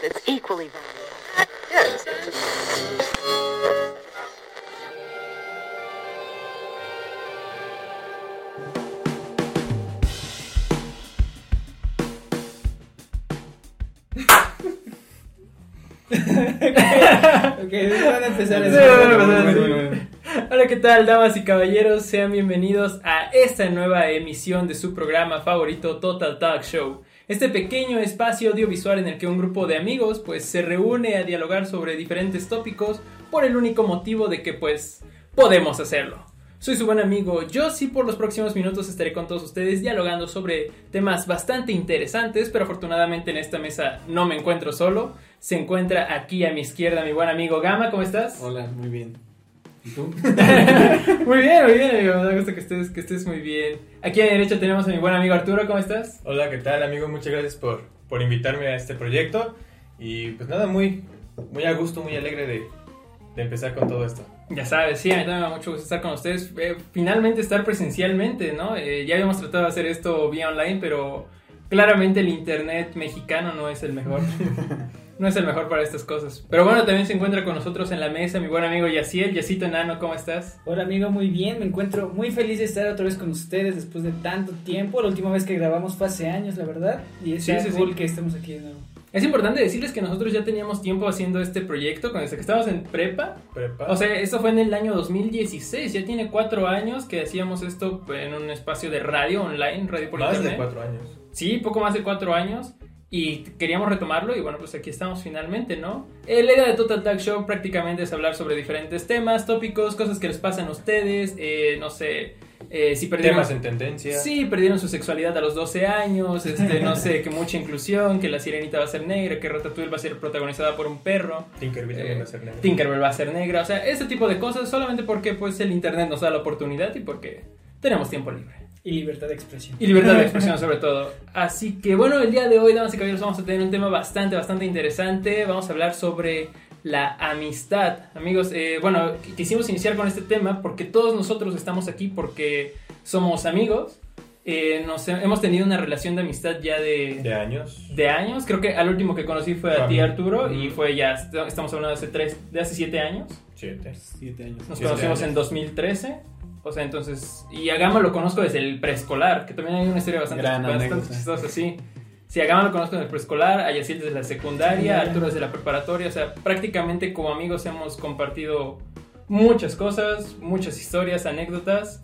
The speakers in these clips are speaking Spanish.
that's equally valuable. Yes. ok, van a empezar a. Hola, ¿qué tal, damas y caballeros? Sean bienvenidos a esta nueva emisión de su programa favorito Total Talk Show. Este pequeño espacio audiovisual en el que un grupo de amigos pues se reúne a dialogar sobre diferentes tópicos por el único motivo de que pues podemos hacerlo. Soy su buen amigo Josie, por los próximos minutos estaré con todos ustedes dialogando sobre temas bastante interesantes, pero afortunadamente en esta mesa no me encuentro solo. Se encuentra aquí a mi izquierda mi buen amigo Gama, ¿cómo estás? Hola, muy bien. ¿Y tú? muy bien, muy bien, amigo. Me da gusto que estés, que estés muy bien. Aquí a mi derecha tenemos a mi buen amigo Arturo, ¿cómo estás? Hola, ¿qué tal, amigo? Muchas gracias por, por invitarme a este proyecto. Y pues nada, muy, muy a gusto, muy alegre de, de empezar con todo esto. Ya sabes, sí, a mí también me da mucho gusto estar con ustedes. Eh, finalmente estar presencialmente, ¿no? Eh, ya habíamos tratado de hacer esto vía online, pero claramente el internet mexicano no es el mejor. no es el mejor para estas cosas. Pero bueno, también se encuentra con nosotros en la mesa mi buen amigo Yaciel. Yacito Enano, ¿cómo estás? Hola amigo, muy bien, me encuentro muy feliz de estar otra vez con ustedes después de tanto tiempo. La última vez que grabamos fue hace años, la verdad. Y es Sí, sí, cool sí. que estemos aquí de nuevo. Es importante decirles que nosotros ya teníamos tiempo haciendo este proyecto, desde que estábamos en prepa. Prepa. O sea, esto fue en el año 2016, ya tiene cuatro años que hacíamos esto en un espacio de radio online, radio por más internet. de cuatro años. Sí, poco más de cuatro años. Y queríamos retomarlo y bueno, pues aquí estamos finalmente, ¿no? Eh, la idea de Total Talk Show prácticamente es hablar sobre diferentes temas, tópicos, cosas que les pasan a ustedes, eh, no sé, eh, si perdieron... Temas en tendencia. Sí, perdieron su sexualidad a los 12 años, este, no sé, que mucha inclusión, que la sirenita va a ser negra, que Ratatouille va a ser protagonizada por un perro. Tinkerbell Eh, va a ser negro. Tinkerbell va a ser negra, o sea, ese tipo de cosas solamente porque pues el internet nos da la oportunidad y porque tenemos tiempo libre. Y libertad de expresión. Y libertad de expresión sobre todo. Así que bueno, el día de hoy, damas y caballeros, vamos a tener un tema bastante, bastante interesante. Vamos a hablar sobre la amistad. Amigos, eh, bueno, qu- quisimos iniciar con este tema porque todos nosotros estamos aquí porque somos amigos. Eh, nos, hemos tenido una relación de amistad ya de, De años. de años. Creo que al último que conocí fue a ti. Arturo, y fue ya, estamos hablando de hace, tres, de hace siete años. Siete. Siete años. Nos Siete conocimos años. en 2013. O sea, entonces. Y a Gama lo conozco desde el preescolar, que también hay una historia bastante, Gran bastante chistosa, sí. Sí, a Gama lo conozco desde el preescolar, a Yaciel desde la secundaria, a Secundaria. Arturo desde la preparatoria. O sea, prácticamente como amigos hemos compartido muchas cosas, muchas historias, anécdotas,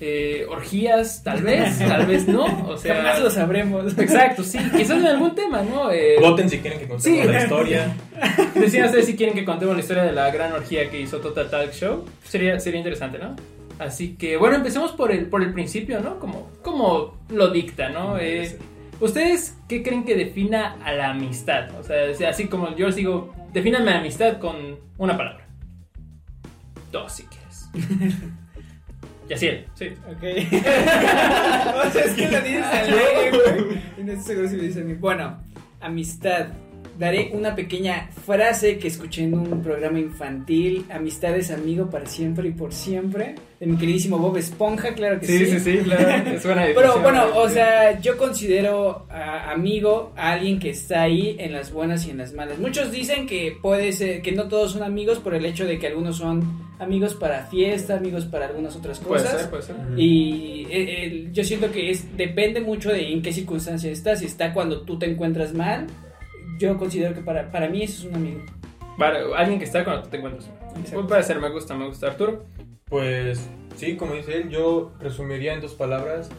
eh, orgías, tal vez, tal vez no. O sea. Jamás lo sabremos. Exacto, sí, quizás en algún tema, ¿no? Eh, Voten si quieren que contemos Sí. la historia. Decían ustedes si quieren que contemos la historia de la gran orgía que hizo Total Talk Show. Sería, sería interesante, ¿no? Así que, bueno, empecemos por el, por el principio, ¿no? Como, como lo dicta, ¿no? Eh, ¿Ustedes qué creen que defina a la amistad? O sea, así como yo les digo, defínanme la amistad con una palabra. Dos, si quieres. Yaciel, sí. Ok. o sea, es que lo dices alegre, güey. Y no estoy seguro si lo mí. Bueno, amistad. Daré una pequeña frase que escuché en un programa infantil. Amistad es amigo para siempre y por siempre. De mi queridísimo Bob Esponja, claro que sí. Sí, sí, sí, claro. Es buena Pero bueno, o sea, yo considero a- amigo a alguien que está ahí en las buenas y en las malas. Muchos dicen que puede ser, que no todos son amigos por el hecho de que algunos son amigos para fiesta, amigos para algunas otras Puede cosas. ser, puede ser. Y eh, eh, yo siento que es depende mucho de en qué circunstancia estás. Si está cuando tú te encuentras mal, yo considero que para, para mí eso es un amigo. Vale, alguien que está cuando tú te encuentras. Exacto. Puede ser, me gusta, me gusta. Arturo. Pues sí, como dice él, yo resumiría en dos palabras: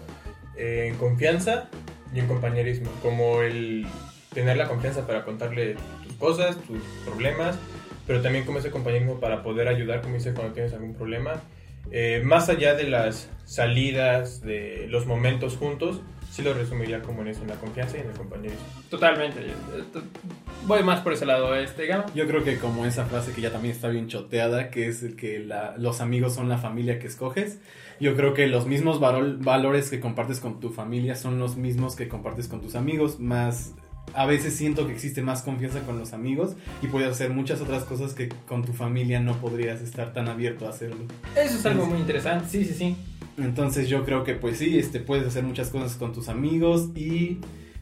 eh, en confianza y en compañerismo. Como el tener la confianza para contarle tus cosas, tus problemas, pero también como ese compañerismo para poder ayudar, como dice, cuando tienes algún problema. Eh, más allá de las salidas, de los momentos juntos, sí lo resumiría como en eso, en la confianza y en el compañerismo. Totalmente. yo- eh, Voy más por ese lado, este Gama. Yo creo que como esa frase que ya también está bien choteada, que es el que la- los amigos son la familia que escoges. Yo creo que los mismos varol- valores que compartes con tu familia son los mismos que compartes con tus amigos, más a veces siento que existe más confianza con los amigos y puedes hacer muchas otras cosas que con tu familia no podrías estar tan abierto a hacerlo. Eso es algo muy interesante, sí, sí, sí. Entonces yo creo que pues sí, este, puedes hacer muchas cosas con tus amigos y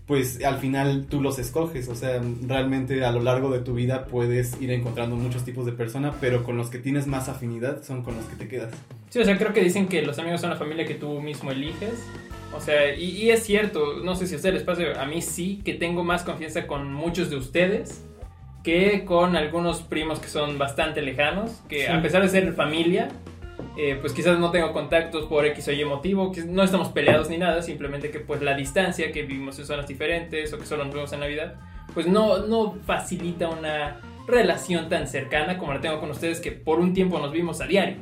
pues al final tú los escoges, o sea, realmente a lo largo de tu vida puedes ir encontrando muchos tipos de personas, pero con los que tienes más afinidad son con los que te quedas. Sí, o sea, creo que dicen que los amigos son la familia que tú mismo eliges. O sea, y, y es cierto, no sé si a ustedes les pasa, a mí sí, que tengo más confianza con muchos de ustedes que con algunos primos que son bastante lejanos, que Sí. a pesar de ser familia, eh, pues quizás no tengo contactos por X o Y motivo, que no estamos peleados ni nada, simplemente que pues la distancia, que vivimos en zonas diferentes o que solo nos vemos en Navidad, pues no, no facilita una relación tan cercana como la tengo con ustedes, que por un tiempo nos vimos a diario.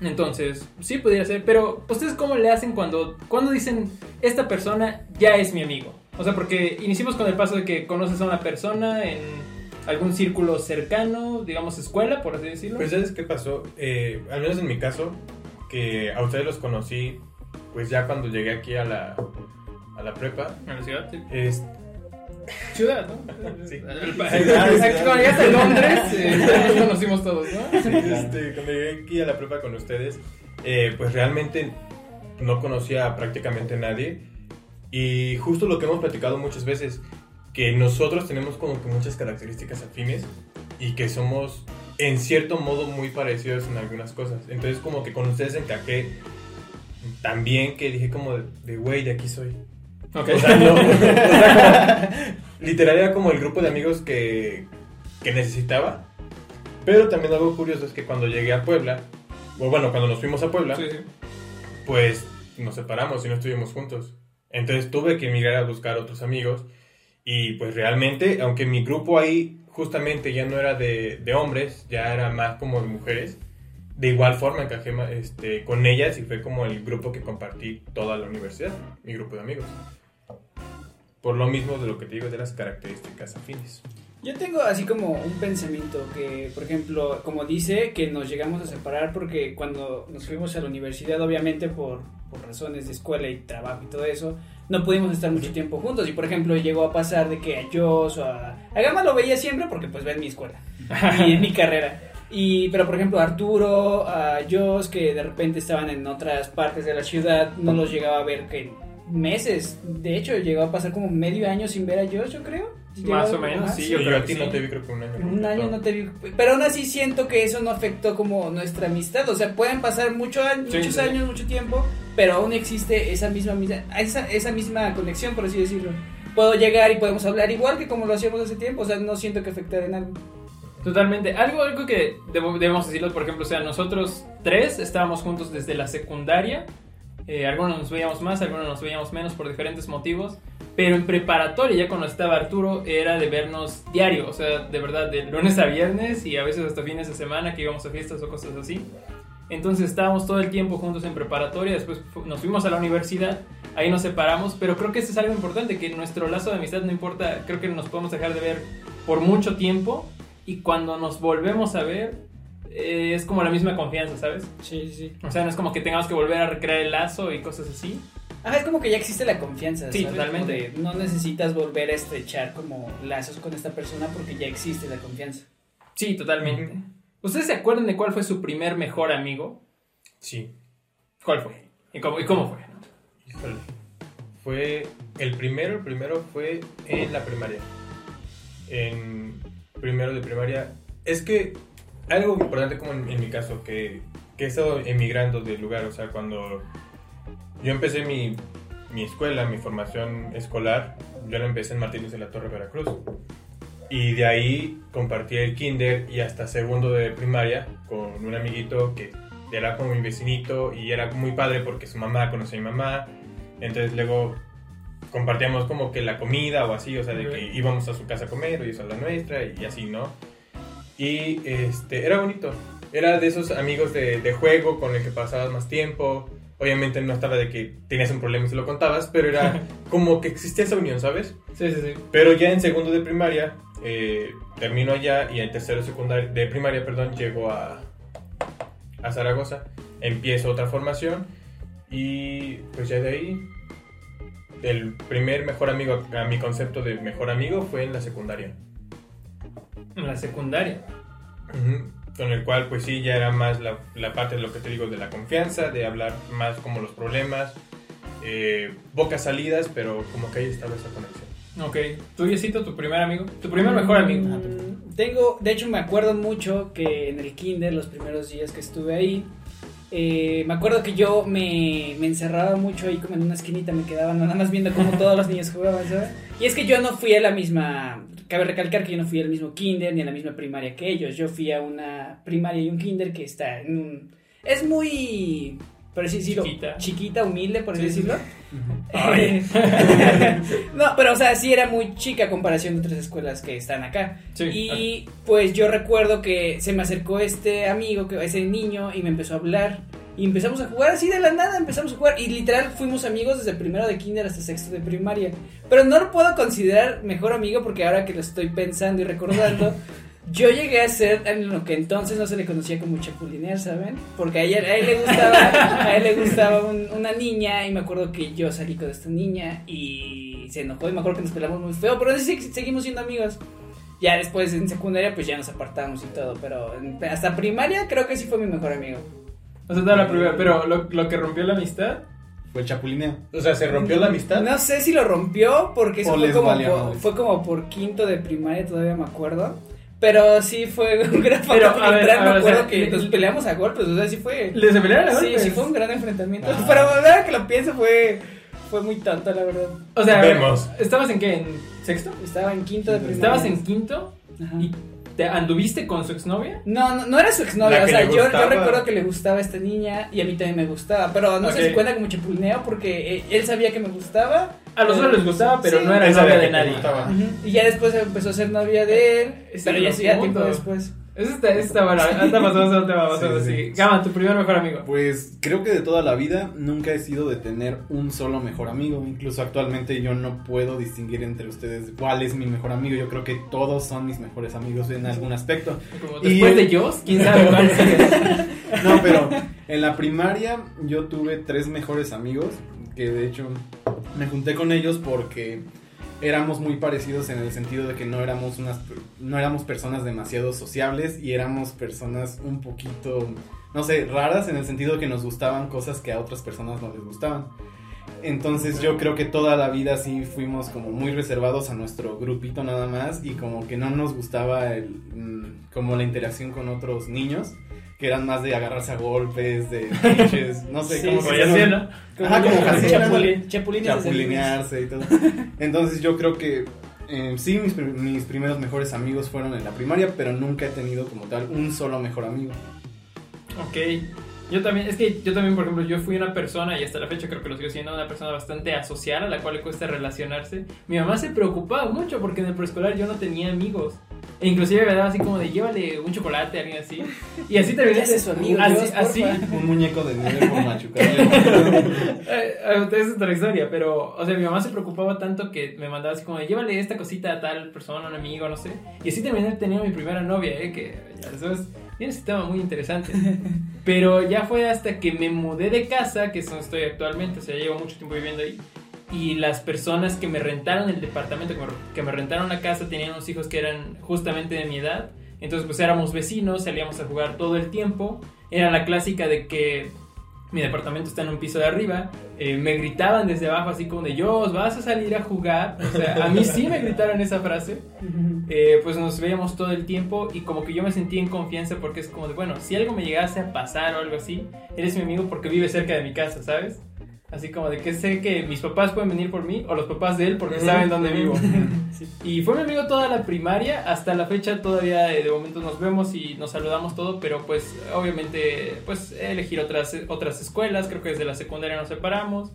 Entonces, sí podría ser, pero ¿ustedes cómo le hacen cuando, cuando dicen, esta persona ya es mi amigo? O sea, porque iniciamos con el paso de que conoces a una persona en algún círculo cercano, digamos escuela, por así decirlo. Pues ¿sabes qué pasó? Eh, al menos en mi caso, que a ustedes los conocí, pues ya cuando llegué aquí a la, a la prepa, en la ciudad, sí. es, Ciudad, ¿no? Sí. El pa- Cuando llegaste a Londres, eh, nos conocimos todos, ¿no? este, cuando llegué aquí a la prepa con ustedes, eh, pues realmente no conocía a prácticamente nadie. Y justo lo que hemos platicado muchas veces, que nosotros tenemos como que muchas características afines y que somos en cierto modo muy parecidos en algunas cosas. Entonces como que con ustedes encajé también que dije como de, güey, de aquí soy. Ok. O sea, no, o sea, como- literal era como el grupo de amigos que, que necesitaba. Pero también algo curioso es que cuando llegué a Puebla, o bueno, cuando nos fuimos a Puebla, Sí, sí. pues nos separamos y no estuvimos juntos. Entonces tuve que emigrar a buscar otros amigos y pues realmente, aunque mi grupo ahí justamente ya no era de, de hombres, ya era más como de mujeres, de igual forma encajé este, con ellas y fue como el grupo que compartí toda la universidad, mi grupo de amigos. Por lo mismo de lo que te digo de las características afines. Yo tengo así como un pensamiento que, por ejemplo, como dice, que nos llegamos a separar porque cuando nos fuimos a la universidad, obviamente por, por razones de escuela y trabajo y todo eso, no pudimos estar mucho tiempo juntos. Y por ejemplo, llegó a pasar de que a Joss o a, a Gama lo veía siempre porque pues ve en mi escuela y en mi carrera. Y, pero por ejemplo, Arturo, a Joss, que de repente estaban en otras partes de la ciudad, no los llegaba a ver que meses. De hecho, llegó a pasar como medio año sin ver a Joss, yo creo. Más o menos, ajá. sí, yo yo, creo a que ti no sí. te vi creo que un año. Un año no te vi, pero aún así siento que eso no afectó como nuestra amistad, o sea, pueden pasar mucho, a- Sí, muchos sí. años, mucho tiempo, pero aún existe esa misma, esa, esa misma conexión, por así decirlo. Puedo llegar y podemos hablar igual que como lo hacíamos hace tiempo, o sea, no siento que afectara en algo. Totalmente. Algo, algo que debo- debemos decirlo, por ejemplo, o sea, nosotros tres estábamos juntos desde la secundaria. Eh, algunos nos veíamos más, algunos nos veíamos menos por diferentes motivos. Pero en preparatoria, ya cuando estaba Arturo, era de vernos diario. O sea, de verdad, de lunes a viernes y a veces hasta fines de semana que íbamos a fiestas o cosas así. Entonces estábamos todo el tiempo juntos en preparatoria, después nos fuimos a la universidad, ahí nos separamos, pero creo que eso es algo importante, que nuestro lazo de amistad no importa, creo que nos podemos dejar de ver por mucho tiempo y cuando nos volvemos a ver eh, es como la misma confianza, ¿sabes? Sí, sí, sí. O sea, no es como que tengamos que volver a recrear el lazo y cosas así. Ajá, es como que ya existe la confianza. Sí, ¿sabes? totalmente. No necesitas volver a estrechar como lazos con esta persona porque ya existe la confianza. Sí, totalmente. ¿Ustedes se acuerdan de cuál fue su primer mejor amigo? Sí. ¿Cuál fue? ¿Y cómo, y cómo fue? Híjole. Fue el primero, el primero fue en la primaria. En primero de primaria. Es que algo importante como en, en mi caso, que, que he estado emigrando del lugar, o sea, cuando yo empecé mi, mi escuela, mi formación escolar, yo la empecé en Martínez de la Torre, Veracruz. Y de ahí compartí el kinder y hasta segundo de primaria con un amiguito que era como mi vecinito y era muy padre porque su mamá conocía a mi mamá. Entonces luego compartíamos como que la comida o así, o sea, de que íbamos a su casa a comer o ellos a la nuestra y así, ¿no? Y este, era bonito. Era de esos amigos de, de juego con el que pasabas más tiempo. Obviamente no estaba de que tenías un problema y se lo contabas, pero era como que existía esa unión, ¿sabes? Sí, sí, sí. Pero ya en segundo de primaria, eh, termino allá y en tercero de secundaria, de primaria, perdón, llego a, a Zaragoza, empiezo otra formación y pues ya de ahí, el primer mejor amigo, a mi concepto de mejor amigo fue en la secundaria, la secundaria. Con el cual pues sí, ya era más la, la parte de lo que te digo, de la confianza, de hablar más como los problemas eh, pocas salidas, pero como que ahí estaba esa conexión. Ok. ¿Tú, Yesito, tu primer amigo? Tu primer mejor amigo. Mm, Tengo, de hecho me acuerdo mucho que en el kinder, los primeros días que estuve ahí, eh, me acuerdo que yo me, me encerraba mucho ahí como en una esquinita, me quedaba nada más viendo cómo todos los niños jugaban, ¿sabes? Y es que yo no fui a la misma, cabe recalcar que yo no fui al mismo kinder ni a la misma primaria que ellos, yo fui a una primaria y un kinder que está en un... Es muy... Por así decirlo, Chiquita. chiquita, humilde, por así Sí, sí, decirlo. No, pero o sea, sí era muy chica a comparación de otras escuelas que están acá. Sí, y pues yo recuerdo que se me acercó este amigo, que ese niño, y me empezó a hablar. Y empezamos a jugar así de la nada, empezamos a jugar. Y literal fuimos amigos desde primero de kinder hasta sexto de primaria. Pero no lo puedo considerar mejor amigo porque ahora que lo estoy pensando y recordando, yo llegué a ser en lo que entonces no se le conocía como chapulinear, ¿saben? Porque a, ella- a él le gustaba, a él le gustaba un- una niña y me acuerdo que yo salí con esta niña y se enojó y me acuerdo que nos pelamos muy feo, pero sí seguimos siendo amigos. Ya después en secundaria pues ya nos apartamos y todo, pero hasta primaria creo que sí fue mi mejor amigo. O sea, toda la primera. Pero lo, lo que rompió la amistad. Fue el chapulineo. O sea, se rompió la amistad. No sé si lo rompió porque eso fue como, valió por, madre. fue como por quinto de primaria, todavía me acuerdo. Pero sí fue un gran Pero, a ver, a me o acuerdo sea, que nos peleamos a golpes, o sea, sí fue... ¿Les pelearon a Sí, golpes? sí fue un gran enfrentamiento. Ah. Pero ahora que lo pienso fue, fue muy tonto, la verdad. O sea, Vemos. ¿estabas en qué? ¿En sexto? Estaba en quinto de primaria. ¿Estabas en quinto? Ajá. ¿Y te anduviste con su exnovia? No, no, no era su exnovia, La o sea, yo, recuerdo que le gustaba esta niña y a mí también me gustaba, pero no sé Ok. si cuenta como chapulineo porque eh, él sabía que me gustaba. A los otros les gustaba, pero Sí. no era novia de nadie. Y ya después empezó a ser novia de él, pero ya tiempo después. Eso está, eso está bueno. Ahorita pasamos a tema, más Sí, así. sí. Gama, tu primer mejor amigo. Pues creo que de toda la vida nunca he sido de tener un solo mejor amigo. Incluso actualmente yo no puedo distinguir entre ustedes cuál es mi mejor amigo. Yo creo que todos son mis mejores amigos en algún aspecto. Como después de Joss, quién sabe cuál sigue. No, pero en la primaria yo tuve tres mejores amigos que de hecho me junté con ellos porque éramos muy parecidos en el sentido de que no éramos unas no éramos personas demasiado sociables y éramos personas un poquito no sé, raras en el sentido de que nos gustaban cosas que a otras personas no les gustaban. Entonces yo creo que toda la vida sí fuimos como muy reservados a nuestro grupito nada más y como que no nos gustaba el, mm, como la interacción con otros niños, que eran más de agarrarse a golpes, de pinches, no sé, Sí, cómo sí, se Oye, llama. así, ¿no? Ajá, como chapulines desde chapulinearse y todo. Entonces yo creo que eh, sí, mis, mis primeros mejores amigos fueron en la primaria, pero nunca he tenido como tal un solo mejor amigo. Ok. Yo también, es que yo también, por ejemplo, yo fui una persona, y hasta la fecha creo que lo sigo siendo, una persona bastante asocial, a la cual le cuesta relacionarse. Mi mamá se preocupaba mucho porque en el preescolar yo no tenía amigos. E inclusive me daba así como de, llévale un chocolate a alguien así. Y así terminé. Su amigo, así, Dios, así. porfa. Un muñeco de nieve por machucarle. Eh, eh, esa es otra historia, pero, o sea, mi mamá se preocupaba tanto que me mandaba así como de, llévale esta cosita a tal persona, un amigo, no sé. Y así terminé teniendo mi primera novia, ¿eh? Que ya sabes, tiene ese tema muy interesante. Pero ya fue hasta que me mudé de casa, que es donde estoy actualmente, o sea, llevo mucho tiempo viviendo ahí. Y las personas que me rentaron el departamento, que me, rentaron la casa, tenían unos hijos que eran justamente de mi edad. Entonces, pues éramos vecinos, salíamos a jugar todo el tiempo. Era la clásica de que mi departamento está en un piso de arriba. eh, me gritaban desde abajo, así como de, Jos, vas a salir a jugar. O sea, a mí sí me gritaron esa frase. Eh, pues nos veíamos todo el tiempo y como que yo me sentía en confianza porque es como de, bueno, si algo me llegase a pasar o algo así, eres mi amigo porque vive cerca de mi casa, ¿sabes? Así como de que sé que mis papás pueden venir por mí o los papás de él porque Ujú, saben dónde ujú. vivo. Y fue mi amigo toda la primaria, hasta la fecha todavía eh, de momento nos vemos y nos saludamos todo, pero pues obviamente pues elegir otras, otras escuelas, creo que desde la secundaria nos separamos,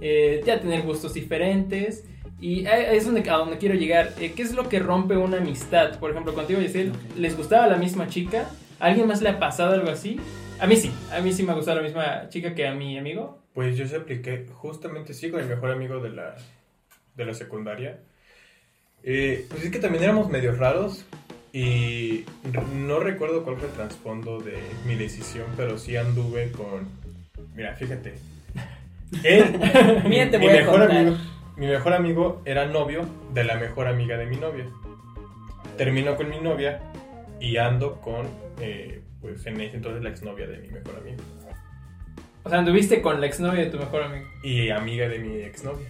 eh, ya tener gustos diferentes y ahí es donde, a donde quiero llegar. Eh, ¿Qué es lo que rompe una amistad? Por ejemplo, contigo, Yesel, ¿les gustaba la misma chica? ¿A alguien más le ha pasado algo así? A mí sí, a mí sí me ha gustado la misma chica que a mi amigo. Pues yo se apliqué justamente sí con el mejor amigo de la, de la secundaria. Eh, pues es que también éramos medio raros y no recuerdo cuál fue el trasfondo de mi decisión, pero sí anduve con... Mira, fíjate. Él, mi mejor amigo, mi mejor amigo era novio de la mejor amiga de mi novia. Termino con mi novia y ando con, eh, pues en ese entonces la exnovia de mi mejor amigo. O sea, anduviste con la exnovia de tu mejor amigo, Y amiga de mi exnovia.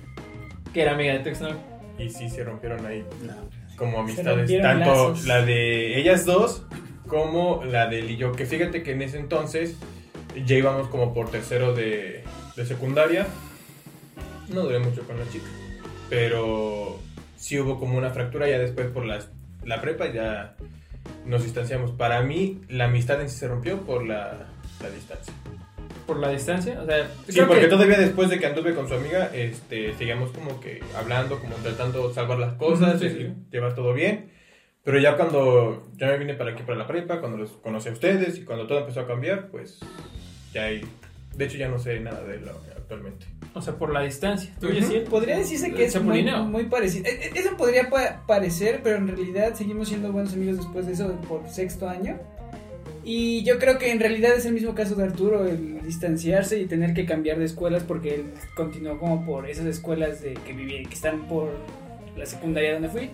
que era amiga de tu exnovia. Y sí se rompieron ahí como Se amistades. Tanto lazos. la de ellas dos como la de él y yo. Que fíjate que en ese entonces ya íbamos como por tercero de, de secundaria. No duré mucho con la chica. Pero sí hubo como una fractura ya después por las, la prepa ya nos distanciamos. Para mí la amistad en sí se rompió por la, la distancia. Por la distancia, o sea, Sí, porque que- todavía después de que anduve con su amiga, este, seguíamos como que hablando, como tratando de salvar las cosas, Ujú, sí, y sí. llevar todo bien. Pero ya cuando ya me vine para aquí, para la prepa, cuando los conocí a ustedes y cuando todo empezó a cambiar, pues ya hay... De hecho ya no sé nada de él actualmente. o sea, por la distancia. ¿Tú, Ujú. Yesiel? Podría decirse que es muy, muy parecido. E- e- Eso podría pa- parecer, pero en realidad seguimos siendo buenos amigos después de eso por sexto año. Y yo creo que en realidad es el mismo caso de Arturo, el distanciarse y tener que cambiar de escuelas porque él continuó como por esas escuelas de que viví, que están por la secundaria donde fui.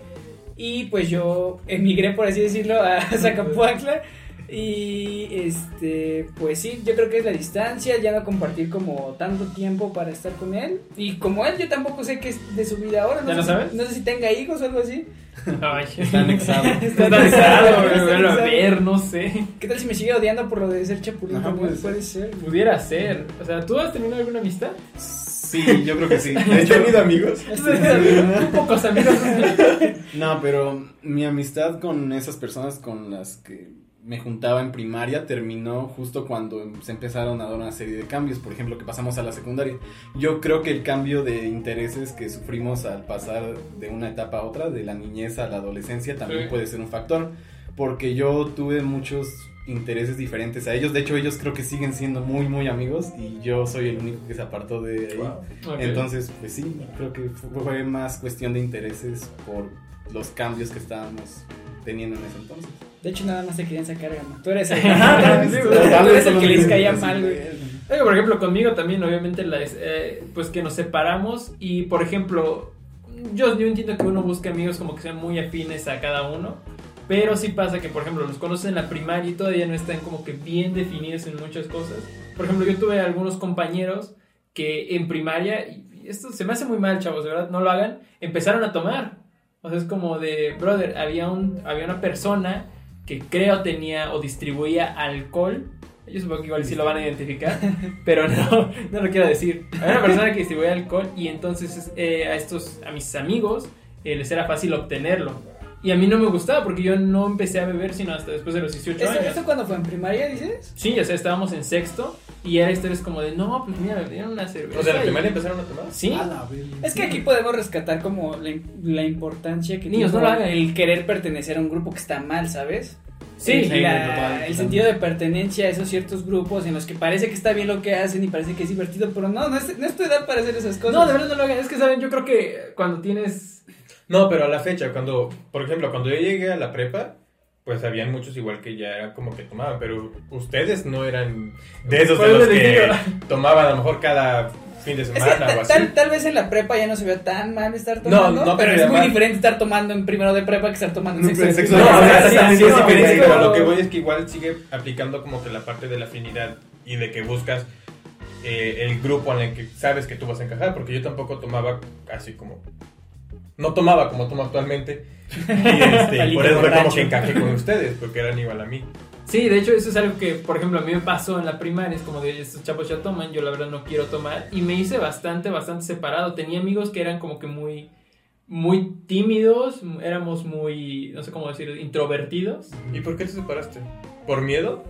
Y pues yo emigré, por así decirlo, a Zacapuacla. Y este, pues sí, yo creo que es la distancia, ya no compartir como tanto tiempo para estar con él. Y como él, yo tampoco sé qué es de su vida ahora. ¿Ya sé no sabes? No sé si tenga hijos o algo así. Ay, Está anexado. Está anexado, bueno, a ver, no sé. ¿Qué tal si me sigue odiando por lo de ser chapulín? Ajá, puede puede ser. Pudiera ser. O sea, ¿tú has tenido alguna amistad? Sí, yo creo que sí. De ¿Has hecho, tenido amigos? Muy pocos amigos. No, pero mi amistad con esas personas con las que me juntaba en primaria terminó justo cuando se empezaron a dar una serie de cambios, por ejemplo, que pasamos a la secundaria. Yo creo que el cambio de intereses que sufrimos al pasar de una etapa a otra, de la niñez a la adolescencia, también Sí. puede ser un factor, porque yo tuve muchos intereses diferentes a ellos, de hecho ellos creo que siguen siendo muy muy amigos y yo soy el único que se apartó de ahí. Entonces, pues sí, creo que fu- fue más cuestión de intereses por los cambios que estábamos teniendo en ese entonces. De hecho, nada más te querían sacar gama. Tú eres el, tú eres- que les caía mal, güey. Por ejemplo, conmigo también, obviamente, la es- eh, pues que nos separamos y, por ejemplo, yo, yo entiendo que uno busca amigos como que sean muy afines a cada uno, pero sí pasa que, por ejemplo, los conoces en la primaria y todavía no están como que bien definidos en muchas cosas. Por ejemplo, yo tuve algunos compañeros que en primaria, y esto se me hace muy mal, chavos, de verdad, no lo hagan, empezaron a tomar. O sea, es como de, brother, había, un, había una persona que creo tenía o distribuía alcohol. Yo supongo que igual sí lo van a identificar, pero no, no lo quiero decir. Había una persona que distribuía alcohol y entonces eh, a estos, a mis amigos, eh, les era fácil obtenerlo. Y a mí no me gustaba porque yo no empecé a beber sino hasta después de los 18 ¿Esto, años. ¿Esto cuando fue en primaria, dices? Sí, o sea, estábamos en sexto y era historias como de, no, pues mira, me dieron una cerveza. O sea, la y- primaria empezaron a tomar. Sí, Es que aquí podemos rescatar como la, la importancia que Niños, tiene no lo hagan. el querer pertenecer a un grupo que está mal, ¿sabes? sí, el, sí, la- total, el sentido de pertenencia a esos ciertos grupos en los que parece que está bien lo que hacen y parece que es divertido, pero no, no es, no es tu edad para hacer esas cosas. No, de verdad no lo hagan. Es que, ¿saben? Yo creo que cuando tienes... No, pero a la fecha, cuando, por ejemplo, cuando yo llegué a la prepa, pues habían muchos igual que ya era como que tomaban, pero ustedes no eran de esos de los que tomaban a lo mejor cada fin de Es que semana o así. tal, tal vez en la prepa ya no se ve tan mal estar tomando, no, pero pero es muy diferente estar tomando en primero de prepa que estar tomando en No, sexto. de. No, o sea, sí, sí, sí, es no, diferente, es pero lo que voy es que igual sigue aplicando como que la parte de la afinidad y de que buscas eh, el grupo en el que sabes que tú vas a encajar, porque yo tampoco tomaba así como... No tomaba como tomo actualmente. Y este, por eso fue como que encajé con ustedes, porque eran igual a mí. Sí, de hecho eso es algo que, por ejemplo, a mí me pasó en la primaria, es como de estos chavos ya toman, yo la verdad no quiero tomar y me hice bastante, bastante separado. Tenía amigos que eran como que muy, muy tímidos, éramos muy, no sé cómo decir, introvertidos. ¿Y por qué te separaste? ¿Por miedo?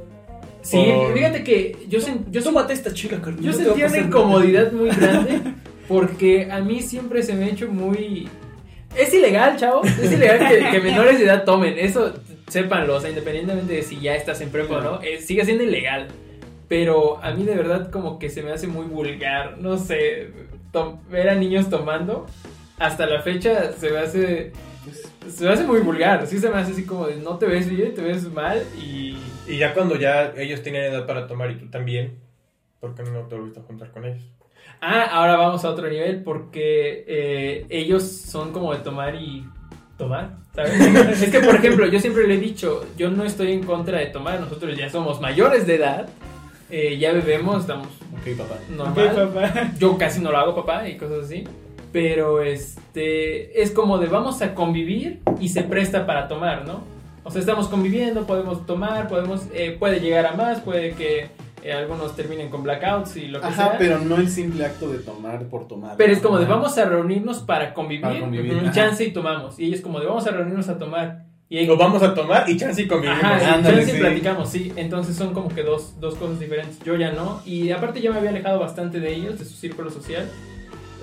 Sí, Por- fíjate que yo, sen- yo, Tómate esta carnal. yo no sentía una incomodidad muy grande porque a mí siempre se me ha hecho muy... Es ilegal, chavos, es ilegal que, que menores de edad tomen, eso sépanlo, o sea, independientemente de si ya estás en prepa o no, eh, sigue siendo ilegal. Pero a mí de verdad como que se me hace muy vulgar, no sé, ver a niños tomando, hasta la fecha se me hace... Se me hace muy vulgar, sí se me hace así como de no te ves bien, te ves mal y... Y ya cuando ya ellos tenían edad para tomar y tú también, ¿por qué no te volviste a juntar con ellos? Ah, ahora vamos a otro nivel porque eh, ellos son como de tomar y tomar, ¿sabes? es que, por ejemplo, yo siempre le he dicho, yo no estoy en contra de tomar, nosotros ya somos mayores de edad, eh, ya bebemos, estamos Ok, papá. normal. Papá. Yo casi no lo hago, papá, y cosas así. Pero este es como de vamos a convivir y se presta para tomar, ¿no? O sea, estamos conviviendo, podemos tomar, podemos, eh, puede llegar a más, puede que eh, algunos terminen con blackouts y lo que Ajá, sea. pero no el simple acto de tomar por tomar. Pero es como de vamos a reunirnos para convivir, Para convivir, un ajá. chance y tomamos. Y ellos como de vamos a reunirnos a tomar. Y ahí- Lo vamos a tomar y chance y convivimos. Ajá, Ándale, chance y platicamos, sí. Entonces son como que dos, dos cosas diferentes. Yo ya no. Y aparte ya me había alejado bastante de ellos, de su círculo social.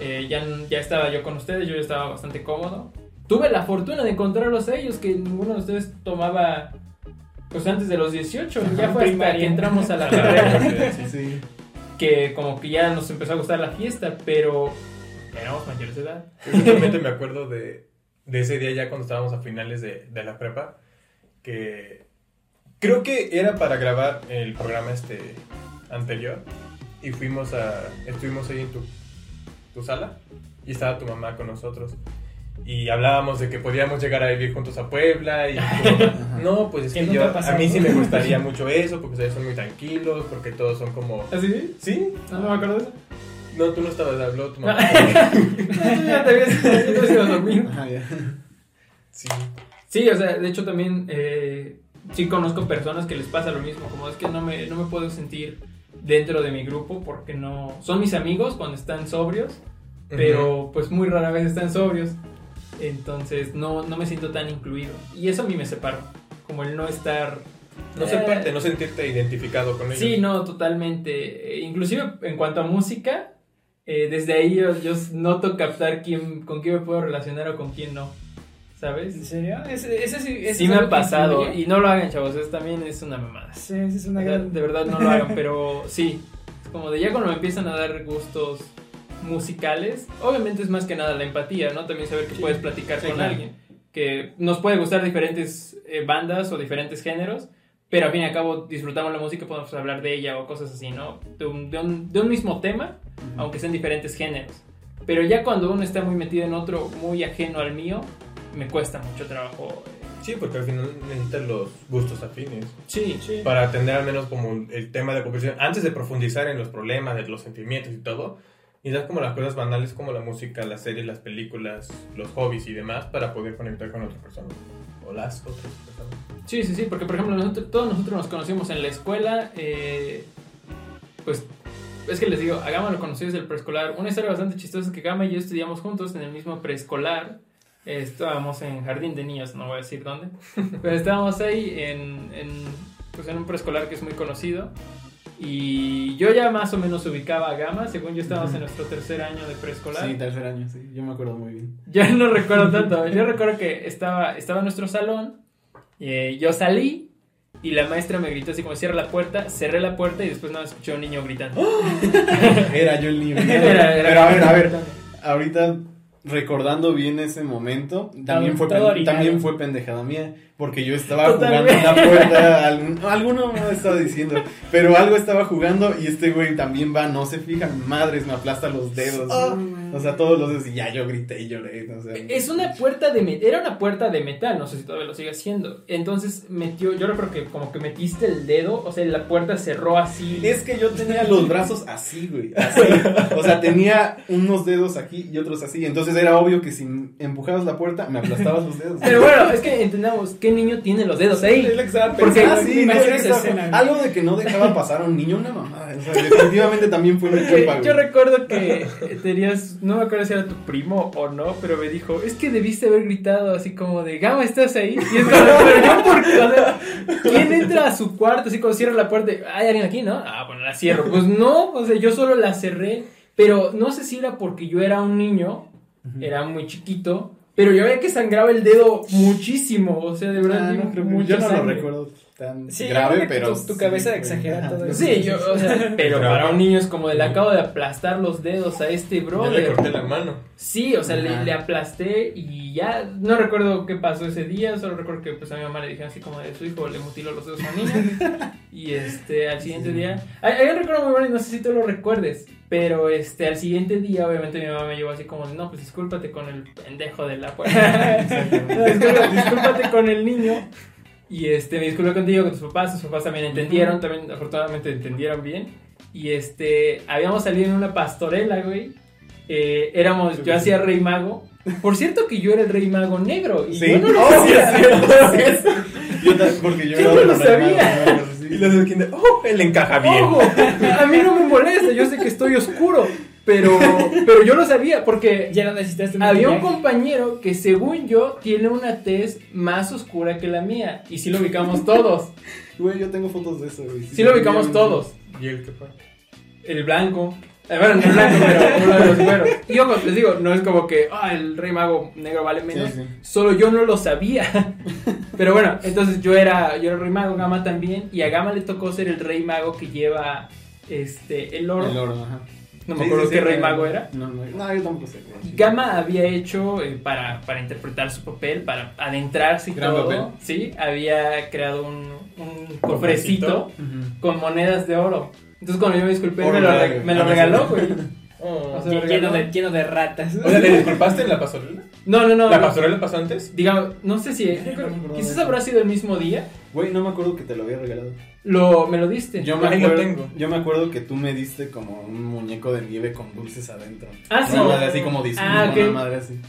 Eh, ya, ya estaba yo con ustedes, yo ya estaba bastante cómodo. Tuve la fortuna de encontrarlos a ellos, que ninguno de ustedes tomaba pues antes de los 18. Ya fue hasta que entramos a la carrera. Sí. que como que ya nos empezó a gustar la fiesta, pero éramos mayores de edad. Justamente me acuerdo de, de ese día ya cuando estábamos a finales de, de la prepa, que creo que era para grabar el programa este anterior y fuimos a, estuvimos ahí en tu, tu sala y estaba tu mamá con nosotros. Y hablábamos de que podíamos llegar a vivir juntos a Puebla y no, pues es Que yo, a mí sí me gustaría mucho eso porque ustedes son muy tranquilos, porque todos son como... ¿Así? ¿Sí? ¿No, no me acuerdo de eso? No, tú no estabas, habló tu mamá. Ya te habías, ido a dormir. Sí. Sí, o sea, de hecho también eh, sí conozco personas que les pasa lo mismo, como es que no me, no me puedo sentir dentro de mi grupo porque no... Son mis amigos cuando están sobrios, pero pues muy rara vez están sobrios, entonces no, no me siento tan incluido. Y eso a mí me separa, como el no estar... No ser Eh, parte, no sentirte identificado con ellos. Sí, no, totalmente. Eh, inclusive en cuanto a música, eh, desde ahí yo, yo noto captar quién, con quién me puedo relacionar o con quién no, ¿sabes? ¿En serio? Ese, ese sí, ese Sí es me ha pasado y no lo hagan, chavos, eso también es una mamada. Sí, es una O sea, gran... de verdad no lo hagan, pero sí, es como de ya cuando me empiezan a dar gustos musicales, obviamente es más que nada la empatía, ¿no? También saber que Sí. puedes platicar Sí, con claro. alguien, que nos puede gustar diferentes eh, bandas o diferentes géneros, pero al fin y al cabo disfrutamos la música, podemos hablar de ella o cosas así, ¿no? De un, de un- de un mismo tema, aunque sean diferentes géneros. Pero ya cuando uno está muy metido en otro muy ajeno al mío, me cuesta mucho trabajo. eh, Sí, porque al final necesitas los gustos afines Sí, Sí. para atender al menos como el tema de conversación. Antes de profundizar en los problemas, de los sentimientos y todo, necesitas como las cosas banales como la música, las series, las películas, los hobbies y demás para poder conectar con otra persona. O las otras personas. Sí, sí, sí, porque por ejemplo nosotros, todos nosotros nos conocimos en la escuela, eh, pues es que les digo, a Gama lo conocí desde el preescolar. Una historia bastante chistosa es que Gama y yo estudiamos juntos en el mismo preescolar. Eh, estábamos en jardín de niños, no voy a decir dónde, pero estábamos ahí en, en, pues en un preescolar que es muy conocido. Y yo ya más o menos ubicaba a Gama, según yo estábamos en nuestro tercer año de preescolar. Sí, tercer año, sí. Yo me acuerdo muy bien. Ya no recuerdo tanto. Yo recuerdo que estaba, estaba en nuestro salón. eh, yo salí y la maestra me gritó así como cierra la puerta. Cerré la puerta y después nada escuché a un niño gritando. Era yo el niño. Era- era- Pero a ver, a ver. Ahorita recordando bien ese momento, también fue, pen- también fue pendejada mía, porque yo estaba Totalmente. jugando en la puerta, algún- alguno no estaba diciendo, pero algo estaba jugando y este güey también va, no se fija, madres, me aplasta los dedos, o sea, todos los dedos y ya yo grité y lloré, o sea, Es una puerta de era una puerta de metal, no sé si todavía lo sigue haciendo. Entonces metió, yo recuerdo que como que metiste el dedo, o sea, la puerta cerró así. Es que yo tenía los brazos así, güey. Así. O sea, tenía unos dedos aquí y otros así. Entonces era obvio que si empujabas la puerta, me aplastabas los dedos. Pero bueno, es que entendamos, ¿qué niño tiene los dedos ahí? Que estaba Porque-. Ah, sí, no esa. Algo de que no dejaba pasar a un niño, una mamada. O sea, definitivamente también fue mi culpa, yo recuerdo que tenías, no me acuerdo si era tu primo o no, pero me dijo, es que debiste haber gritado así como de, Gama, ¿estás ahí? Y es como, pero yo por qué, o sea, ¿quién entra a su cuarto así como cierra la puerta? ¿Hay alguien aquí, no? Ah, bueno, la cierro. Pues no, o sea, yo solo la cerré, pero no sé si era porque yo era un niño, era muy chiquito, pero yo veía que sangraba el dedo muchísimo, o sea, de verdad, Ah, no mucha yo no lo sangre. recuerdo tan Sí, grave, pero. tu- tu cabeza sí, exagera todo eso. Sí, yo, o sea, pero para un niño es como de le acabo de aplastar los dedos a este Ya le brother. corté la mano. Sí, o sea, le, le aplasté y ya no recuerdo qué pasó ese día, solo recuerdo que pues a mi mamá le dijeron así como de su hijo le mutiló los dedos a niña y este al siguiente Sí. día, hay, hay un recuerdo muy bueno y no sé si tú lo recuerdes, pero este al siguiente día obviamente mi mamá me llevó así como no, pues discúlpate con el pendejo de la puerta, discúlpate, discúlpate con el niño y este me disculpé contigo, con tus papás, tus papás también entendieron, también afortunadamente entendieron bien. Y este, habíamos salido en una pastorela, güey. Eh, éramos, yo hacía Rey Mago. Por cierto que yo era el Rey Mago negro. Y Sí. yo no lo Oh, sí, sabía. es cierto, sí, es. Yo ta- porque yo Yo no lo sabía. hermanos, sí. Y los de oh, él encaja bien. Ojo, a mí no me molesta, yo sé que estoy oscuro. Pero, pero yo lo sabía porque Ya no necesitaste había un compañero que según yo tiene una tez más oscura que la mía. Y sí lo ubicamos todos. Güey, yo tengo fotos de eso, güey. Sí lo ubicamos todos. ¿Y él qué fue? El blanco. Eh, Bueno, no el blanco, pero uno de los güeros. Y ojo, les digo, no es como que ah, el rey mago negro vale menos. Sí, sí. Solo yo no lo sabía. Pero bueno, entonces yo era, yo era el rey mago, Gama también. Y a Gama le tocó ser el rey mago que lleva este el oro. El oro, ajá. No me Sí, acuerdo sí, qué sí, rey mago era. No, no, no, yo tampoco sé. Gama había hecho eh, para, para interpretar su papel, para adentrarse y Gran todo. papel. Sí, había creado un, un cofrecito con monedas de oro. Entonces cuando yo me disculpé, Oro me lo, re- me lo regaló, güey. Oh. O sea, Lleno de, lleno de ratas. O sea, ¿te disculpaste en la pastorela? No, no, no. ¿La no. pastorela pasó antes? Digamos, no sé si. no quizás habrá sido el mismo día. Güey, no me acuerdo que te lo había regalado. Lo, me lo diste. Yo me, Ahí lo acuerdo, tengo. yo me acuerdo que tú me diste como un muñeco de nieve con dulces adentro. Ah, sí. Una madre así como disco, Ah, ok. una madre así.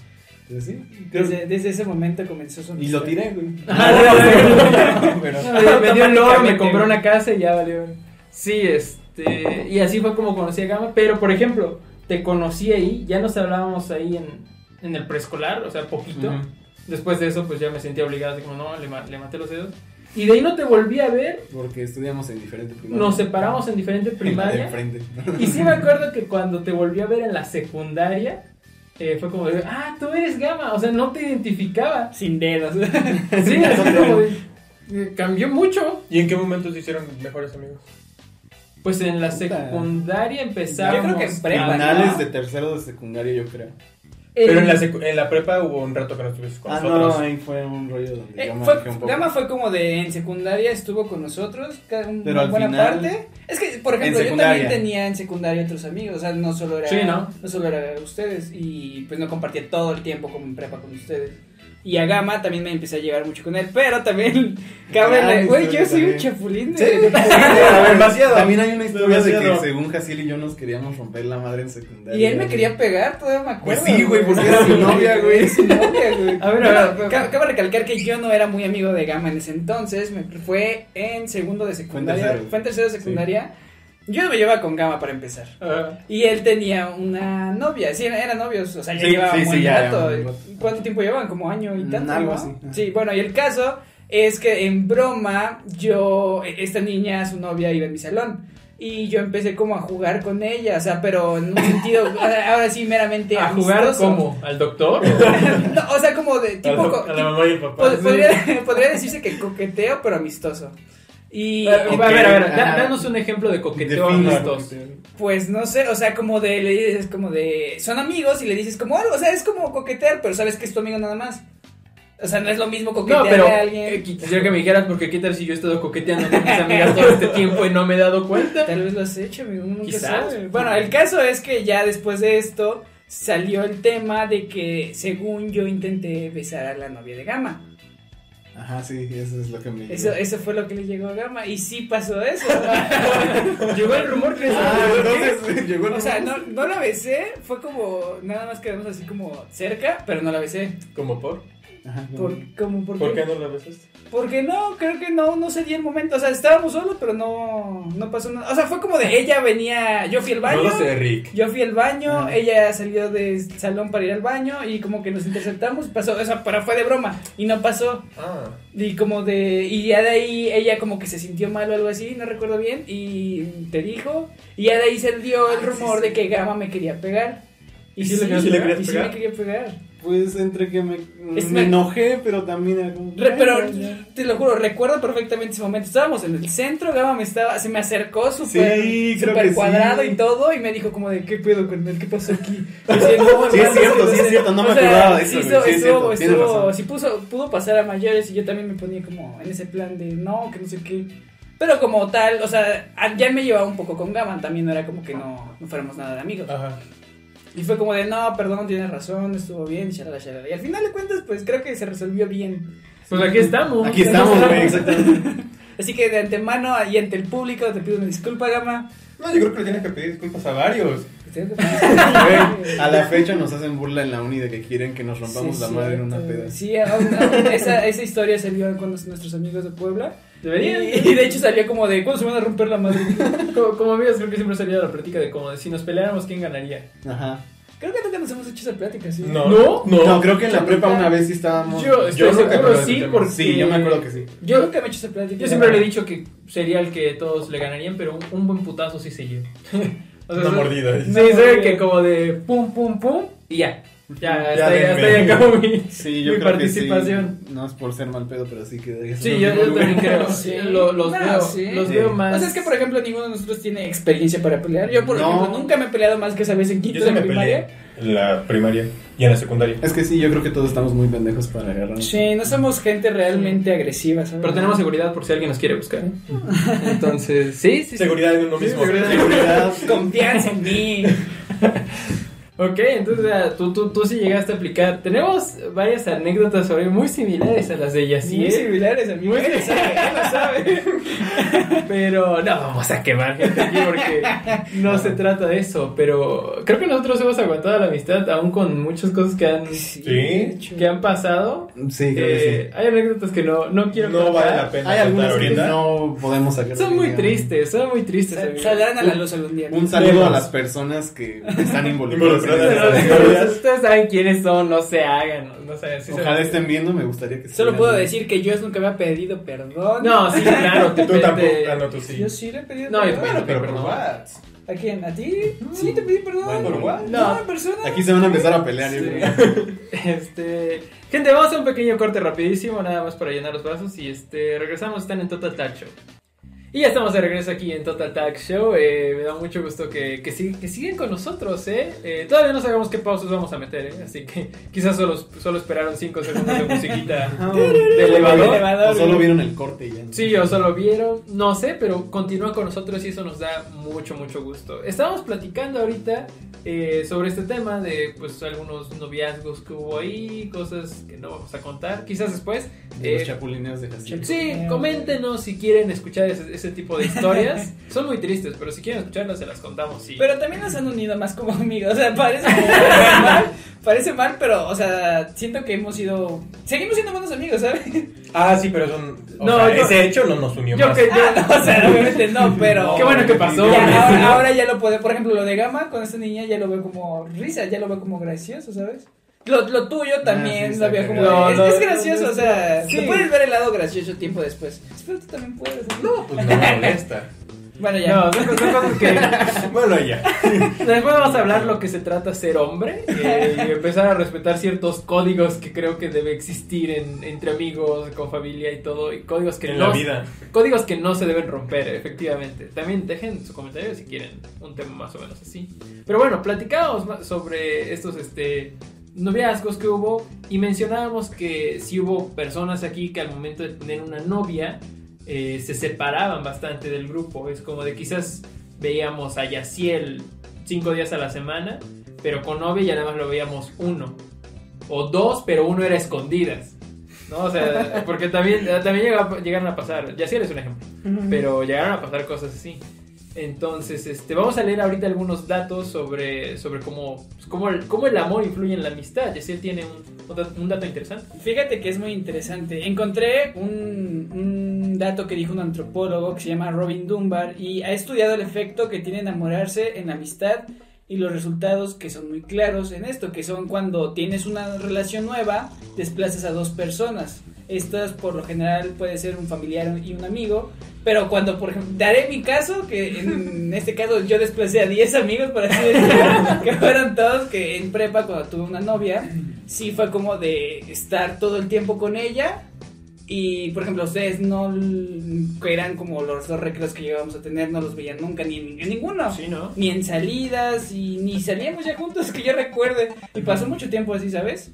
Entonces, sí, creo- Desde, desde ese momento comenzó su Y lo tiré, güey. Ah, Pero- me, dio el oro, me compró una casa y ya valió. Sí, este. Y así fue como conocí a Gama. Pero, por ejemplo, te conocí ahí, ya nos hablábamos ahí en, en el preescolar, o sea, poquito. Después de eso, pues ya me sentía obligado, así como, no, le, le maté los dedos. Y de ahí no te volví a ver. Porque estudiamos en diferentes primarias. Nos separamos en diferentes En la de primarias. enfrente. Y sí me acuerdo que cuando te volví a ver en la secundaria, eh, fue como de, ah, tú eres Gama, o sea, no te identificaba. Sin dedos. Sí, así como de, eh, cambió mucho. ¿Y en qué momento se hicieron mejores amigos? Pues en la secundaria empezamos. Yo creo que en prepa, Finales ¿no? de tercero de secundaria, yo creo. Pero en la, secu- en la prepa hubo un rato que no estuviste con Ah, nosotros. no, ahí fue un rollo donde Eh, yo me fue- un poco. Gama fue como de en secundaria estuvo con nosotros Pero una al buena final- parte. Es que por ejemplo yo también tenía en secundaria otros amigos, o sea no solo era Sí, ¿no? solo era ustedes y pues no compartía todo el tiempo como en prepa con ustedes. Y a Gama también me empecé a llevar mucho con él, pero también cabe güey, yo soy un chapulín Sí, de, demasiado. También hay una historia de que según Jaciel y yo nos queríamos romper la madre en secundaria. Y él me quería pegar, todavía me acuerdo. Pues sí, güey, porque era su novia, güey. Su novia, güey. A ver, a ver, ca- cabe recalcar que yo no era muy amigo de Gama en ese entonces. Me fue en segundo de secundaria. tercero. Fue en tercero de secundaria. Yo no me llevaba con Gama para empezar. Ah, Y él tenía una novia. Sí, eran novios. O sea, ya Sí, llevaban sí, un sí, rato. ¿Cuánto tiempo llevaban? Como año y tanto. algo ¿no? así. Sí, bueno, y el caso es que en broma, yo, esta niña, su novia, iba en mi salón. Y yo empecé como a jugar con ella, o sea, pero en un sentido, ahora sí, meramente ¿A jugar amistoso. como? ¿Al doctor? No, o sea, como de A tipo. la, co- a la mamá y el papá. pod- podría, podría decirse que coqueteo, pero amistoso. Y, Eh, a ver, a ver, da- ajá. danos un ejemplo de coqueteo amistoso. pues no sé, o sea, como de, le dices como de, son amigos y le dices como algo, o sea, es como coquetear, pero sabes que es tu amigo nada más. O sea, no es lo mismo coquetear No, pero a eh, alguien. quisiera que me dijeras, porque qué tal si yo he estado coqueteando con mis amigas todo este tiempo y no me he dado cuenta. Tal vez lo has hecho, amigo, nunca Quizás. sabe. Bueno, el caso es que ya después de esto salió el tema de que según yo intenté besar a la novia de Gama. Ajá, sí, eso es lo que me Eso, eso fue lo que le llegó a Gama y sí pasó eso. Llegó el rumor que Ah, entonces llegó el O sea, no, no la besé, fue como, nada más quedamos así como cerca, pero no la besé. ¿Como por? Ajá, no. Por, como, por, ¿Por qué no la besaste? Porque no, creo que no, no se dio el momento. O sea, estábamos solos, pero no, no pasó nada. O sea, fue como de ella venía, yo fui al baño. No lo sé, Rick. Yo fui al baño, Ajá. ella salió del salón para ir al baño y como que nos interceptamos, pasó, o sea, pero fue de broma y no pasó. Ah. Y como de, y ya de ahí ella como que se sintió mal o algo así, no recuerdo bien, y te dijo, y ya de ahí se dio el Ah, sí, rumor sí. de que Gama me quería pegar. Y sí sí, le- sí le querías y sí pegar? me quería pegar. Pues entre que me, Es me me- enojé, pero también era como- Re- pero te lo juro, recuerdo perfectamente ese momento. Estábamos en el centro, Gama me estaba, se me acercó súper Sí, cuadrado sí. y todo, y me dijo como de ¿qué pedo con él? ¿Qué pasó aquí? Y decía, "No, Sí, es cierto, sí sé". es cierto, no me acordaba de eso, sí estuvo- es cierto, estuvo- sí puso, pudo pasar a mayores y yo también me ponía como en ese plan de no, que no sé qué. Pero como tal, o sea, ya me llevaba un poco con Gama, también no era como que no, no fuéramos nada de amigos. Ajá. Y fue como de, no, perdón, tienes razón, estuvo bien, shalala, shalala. Y al final de cuentas, pues creo que se resolvió bien. Pues aquí estamos. Aquí estamos, güey, exactamente. Así que de antemano y ante el público te pido una disculpa, Gama. No, yo creo que le tienes que pedir disculpas a varios. A la fecha nos hacen burla en la uni de que quieren que nos rompamos Sí, la madre en una peda. Sí, aún- aún esa, esa historia salió con los- nuestros amigos de Puebla. Y, de hecho salía como de, ¿cuándo se van a romper la madre? Como, como amigos, creo que siempre salía la plática de como de si nos peleáramos, ¿quién ganaría? Ajá. Creo que nunca nos hemos hecho esa plática, ¿sí? No, ¿No? No, creo que en la prepa nunca- una vez sí estábamos. Yo estoy yo seguro sí, porque... Sí, yo me acuerdo que sí. Yo nunca me he hecho esa plática. Yo siempre le he dicho que sería el que todos le ganarían, pero un, un buen putazo sí se lleva. O Una soy- mordida. Sí, que como de pum, pum, pum, y ya. Ya, Ya hasta, ahí, denme. hasta ahí acabó mi, Sí, yo mi creo participación. que sí. No es por ser mal pedo, pero sí que. Sí, yo, yo también creo. Sí. Lo- los No, veo, sí. los Sí. veo más. O sea, es que por ejemplo ninguno de nosotros tiene experiencia para pelear. Yo, por No. ejemplo, nunca me he peleado más que esa vez en quinto de me primaria. peleé en la primaria y en la secundaria. Es que sí, yo creo que todos estamos muy pendejos para agarrarnos. Sí, no somos gente realmente agresiva, ¿sabes? Pero tenemos seguridad por si alguien nos quiere buscar. Entonces, sí, sí. sí. Seguridad en uno Sí, mismo. seguridad. Seguridad. Confianza en mí. Ok, entonces tú, tú, tú sí llegaste a aplicar. Tenemos varias anécdotas sobre muy similares a las de Yaciel. Muy similares a mí. Muy Él lo sabe, él lo sabe. Pero no vamos a quemar gente aquí porque no se trata de eso. Pero creo que nosotros hemos aguantado la amistad aún con muchas cosas que han, que han pasado. Sí, creo Eh, hay anécdotas que no, no quiero No contar. vale la que pena. Hay algunas que ahorita. no podemos sacar. Son muy tristes, son muy tristes. Saldrán a la luz algún día. Un saludo a las personas que están involucradas. Ustedes- saben quiénes son, no se hagan. No, no sé, sí Ojalá estén viendo, me gustaría que Solo puedo decir que yo nunca me ha pedido perdón. No, sí, claro. te- Tú tampoco. te- Ah, no, tú sí. Yo sí le he pedido No, yo perdón. pero Perdón. por what? ¿A quién? ¿A ti? Sí, te pedí perdón. ¿Por what? No, en persona. Aquí se van a empezar a pelear, yo Sí. Este, gente, vamos a hacer un pequeño corte rapidísimo, nada más para llenar los brazos y este, regresamos, están en Total Tag Show. Y ya estamos de regreso aquí en Total Tag Show. eh, me da mucho gusto que, que, sig- que siguen con nosotros, ¿eh? Eh, Todavía no sabemos qué pausas vamos a meter, ¿eh? Así que quizás solo, solo esperaron 5 segundos de musiquita de elevador. elevador. O solo vieron el corte ya. Sí, o solo vieron, no sé, pero continúa con nosotros y eso nos da mucho, mucho gusto. Estábamos platicando ahorita eh, sobre este tema de pues algunos noviazgos que hubo ahí, cosas que no vamos a contar, quizás después. De los chapulineos de Jacinto. Sí, coméntenos si quieren escuchar ese, ese tipo de historias. Son muy tristes, pero si quieren escucharlas se las contamos. Sí. Pero también nos han unido más como amigos. O sea, parece como mal. Parece mal, pero, o sea, siento que hemos sido. Seguimos siendo buenos amigos, ¿sabes? Ah, sí, pero son. O No, sea, yo- ese hecho no nos unió yo más. que- Ah, no, o sea, obviamente no, pero. Qué bueno que pasó. Ya, ahora, ahora ya lo puede, por ejemplo, lo de Gama con esta niña ya lo veo como risa, ya lo veo como gracioso, ¿sabes? Lo, lo tuyo también sí, lo como. No, es, no, es gracioso, no, o sea, sí. puedes ver el lado gracioso tiempo después. Espero tú también puedes. No, pues no me molesta. Bueno, ya. No, son, son cosas que bueno, ya. después vamos a hablar lo que se trata ser hombre eh, y empezar a respetar ciertos códigos que creo que debe existir en, entre amigos, con familia y todo, y códigos que En no la vida. Códigos que no se deben romper, efectivamente. También dejen su comentario si quieren un tema más o menos así. Pero bueno, platicábamos más sobre estos este, noviazgos que hubo y mencionábamos que si hubo personas aquí que al momento de tener una novia eh, se separaban bastante del grupo. Es como de quizás veíamos a Yaciel cinco días a la semana, pero con novia ya nada más lo veíamos uno. O dos, pero uno era escondidas. ¿No? O sea, porque también, también llega- llegaron a pasar. Yaciel es un ejemplo pero llegaron a pasar cosas así. Entonces, este, vamos a leer ahorita algunos datos sobre, sobre cómo, cómo, el, cómo el amor influye en la amistad. Yaciel tiene un, un dato interesante. Fíjate que es muy interesante. Encontré un, un dato que dijo un antropólogo que se llama Robin Dunbar y ha estudiado el efecto que tiene enamorarse en la amistad y los resultados que son muy claros en esto, que son cuando tienes una relación nueva, desplazas a dos personas. Estas por lo general puede ser un familiar y un amigo, pero cuando, por ejemplo, daré mi caso, que en este caso yo desplacé a 10 amigos, por así decirlo, que fueron todos que en prepa cuando tuve una novia, sí fue como de estar todo el tiempo con ella y por ejemplo ustedes no que eran como los dos recreos que llegábamos a tener no los veían nunca ni en, en ninguno. Sí, ¿no? ni en salidas y ni salíamos ya juntos que yo recuerde. Y pasó mucho tiempo así sabes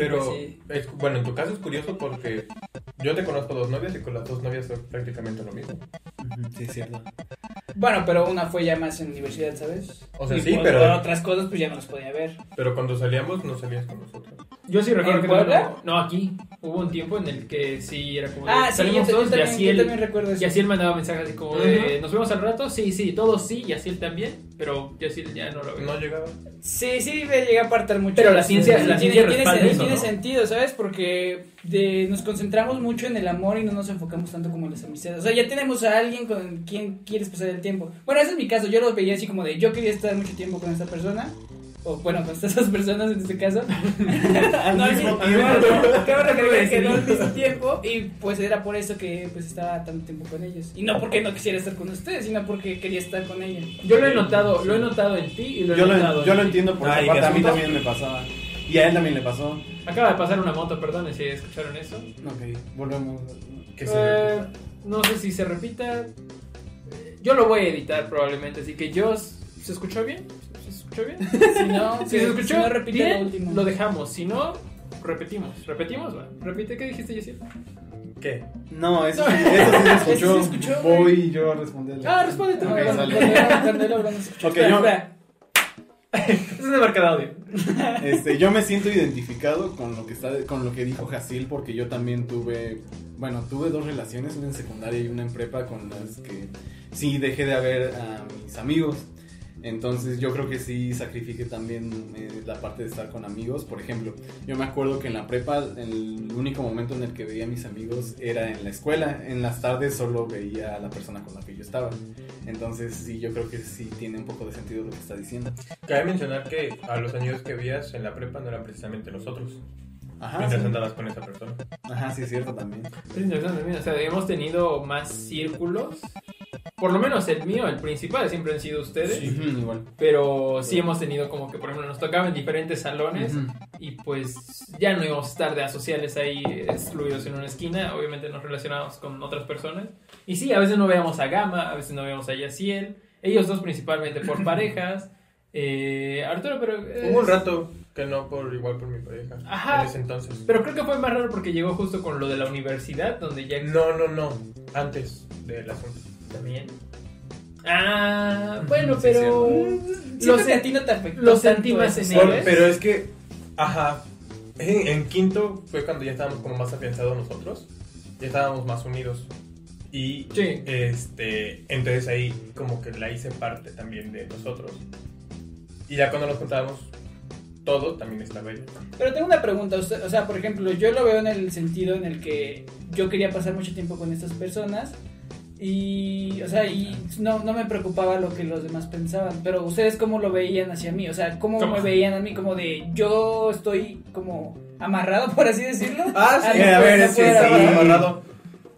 Pero, Pues sí. es- bueno, en tu caso es curioso porque yo te conozco dos novias y con las dos novias fue prácticamente lo mismo. Sí, es cierto. bueno pero una fue ya más en universidad sabes O sea, y sí, pero- otras cosas pues ya no los podía ver Pero cuando salíamos no salías con nosotros. Yo sí recuerdo ¿En que Puebla? no, no, aquí hubo un tiempo en el que sí era como de, Ah, sí, yo, salimos yo todos y también, así yo él también recuerdo eso. y así él mandaba mensajes así como de nos vemos al rato, sí, sí, todos sí, y así él también, pero yo sí ya no lo veo. No llegaba. Sí, sí, me llega a apartar mucho. Pero la ciencia- Sí, la tiene- ciencia tiene, sen- eso, tiene ¿no? sentido, ¿sabes? Porque de- nos concentramos mucho en el amor y no nos enfocamos tanto como en las amistades. O sea, ya tenemos a alguien con quien quieres pasar el tiempo. Bueno, ese es mi caso. Yo lo veía así como de yo quería estar mucho tiempo con esta persona. O bueno, con estas dos personas en este caso. Al No, mismo sí, tiempo. claro, recalcar que Sí. no al mismo tiempo y pues era por eso que pues estaba tanto tiempo con ellos. Y no porque no quisiera estar con ustedes, sino porque quería estar con ella. Yo lo he notado, lo he notado en ti y lo he Yo notado lo, en yo lo ti. entiendo por Ah, esa ¿y parte, qué a mí también me pasaba. Y a él también le pasó. Acaba de pasar una moto, perdón si escucharon eso. Ok, volvemos. Que se Eh, no sé si se repita. Yo lo voy a editar probablemente, así que yo ¿se escuchó bien? ¿Se escuchó bien? Si no, Si se escuchó si no repite bien, lo dejamos. Si no, repetimos. ¿Repetimos? Va. Repite, ¿qué dijiste, Jessy? ¿Qué? No, eso, sí- eso sí se escuchó. Eso se escuchó. Voy yo a responderle. Ah, responde tú. No, Ok, sale. Ok, Espera, yo- espera. Es una marca de audio. Este, yo me siento identificado con lo que está, con lo que dijo Jasil, porque yo también tuve, bueno, tuve dos relaciones, una en secundaria y una en prepa, con las que sí dejé de ver a mis amigos. Entonces yo creo que sí sacrifiqué también eh, la parte de estar con amigos. Por ejemplo, yo me acuerdo que en la prepa el único momento en el que veía a mis amigos era en la escuela. En las tardes solo veía a la persona con la que yo estaba. Entonces sí, yo creo que sí tiene un poco de sentido lo que está diciendo. Cabe mencionar que a los amigos que veías en la prepa no eran precisamente nosotros. Ajá, mientras sí. andabas con esa persona. Ajá, sí es cierto también. Es interesante, mira, o sea, hemos tenido más círculos. Por lo menos el mío, el principal, siempre han sido ustedes. Ujú, igual. Pero sí hemos tenido como que, por ejemplo, nos tocaba en diferentes salones. Y pues ya no íbamos a estar de asociales ahí excluidos en una esquina. Obviamente nos relacionábamos con otras personas. Y sí, a veces no veíamos a Gama, a veces no veíamos a Yaciel. Ellos dos principalmente por parejas. Eh, Arturo, pero... eh, Hubo un rato que no por igual por mi pareja. Ajá. En ese entonces. Pero creo que fue más raro porque llegó justo con lo de la universidad, donde ya... No, no, no. Antes del asunto. También. Ah, bueno, Sí, pero... Siento Lo que a sen- ti no te afectó lo sentí más en ¿sabes? Pero es que, ajá, en, en quinto fue cuando ya estábamos como más afianzados nosotros, ya estábamos más unidos. Y Sí. este, entonces ahí como que la hice parte también de nosotros. Y ya cuando nos juntábamos todos, también estaba ella. Pero tengo una pregunta, usted- o sea, por ejemplo, yo lo veo en el sentido en el que yo quería pasar mucho tiempo con estas personas y, o sea, y no, no me preocupaba lo que los demás pensaban, pero ustedes cómo lo veían hacia mí, o sea, cómo, ¿Cómo? me veían a mí, como de yo estoy como amarrado, por así decirlo. Ah, sí, a ver, es que amarrado.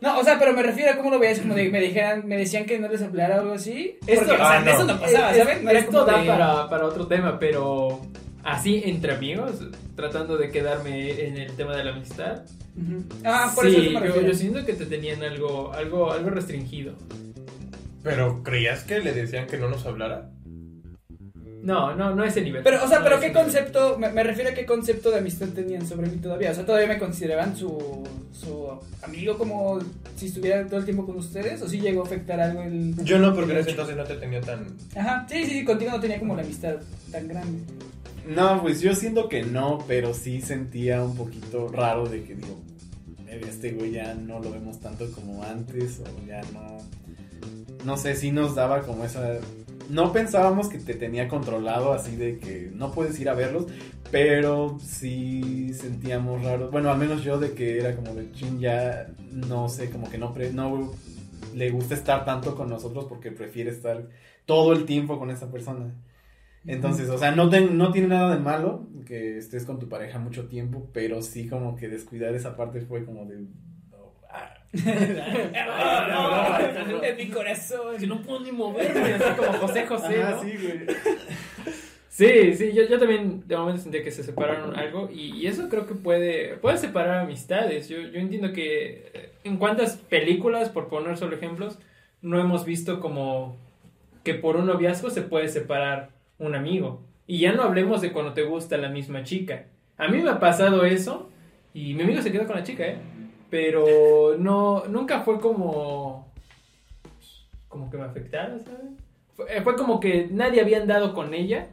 No, o sea, pero me refiero a cómo lo veías, como de me dijeran, me decían que no les hablara o algo así. Esto- Porque, o sea, ah, no. eso no pasaba, Es- ¿saben? No esto da de- para, para otro tema, pero así entre amigos, tratando de quedarme en el tema de la amistad. Ah, por sí, eso me yo, yo siento que te tenían algo, algo, algo restringido. Pero ¿creías que le decían que no nos hablara? No, no, no a ese nivel. Pero, o sea, No pero ¿qué concepto, me, me refiero a qué concepto de amistad tenían sobre mí todavía? O sea, ¿todavía me consideraban su, su amigo como si estuviera todo el tiempo con ustedes? ¿O sí llegó a afectar algo el...? Yo no, porque en ese entonces no te tenía tan... Ajá, sí, sí, sí, contigo no tenía como la amistad tan grande. No, pues yo siento que no, pero sí sentía un poquito raro de que digo, "Verga, este güey ya no lo vemos tanto como antes o ya no... No sé, sí nos daba como esa... No pensábamos que te tenía controlado así de que no puedes ir a verlos, pero sí sentíamos raro. Bueno, al menos yo de que era como de chin ya, no sé, como que no, pre- no le gusta estar tanto con nosotros porque prefiere estar todo el tiempo con esa persona. Entonces, o sea, no, ten- no tiene nada de malo que estés con tu pareja mucho tiempo, pero sí como que descuidar esa parte fue como de... en mi corazón. Que no puedo ni moverme, así como José José, Ajá, ¿no? sí, güey. Sí, sí, yo, yo también de momento sentía que se separaron algo y, y eso creo que puede, puede separar amistades. Yo, yo entiendo que eh, en cuántas películas, por poner solo ejemplos, no hemos visto como que por un noviazgo se puede separar un amigo. Y ya no hablemos de cuando te gusta la misma chica. A mí me ha pasado eso y mi amigo se quedó con la chica, ¿eh? Pero no, nunca fue como... Como que me afectara, ¿sabes? Fue, eh, fue como que nadie había andado con ella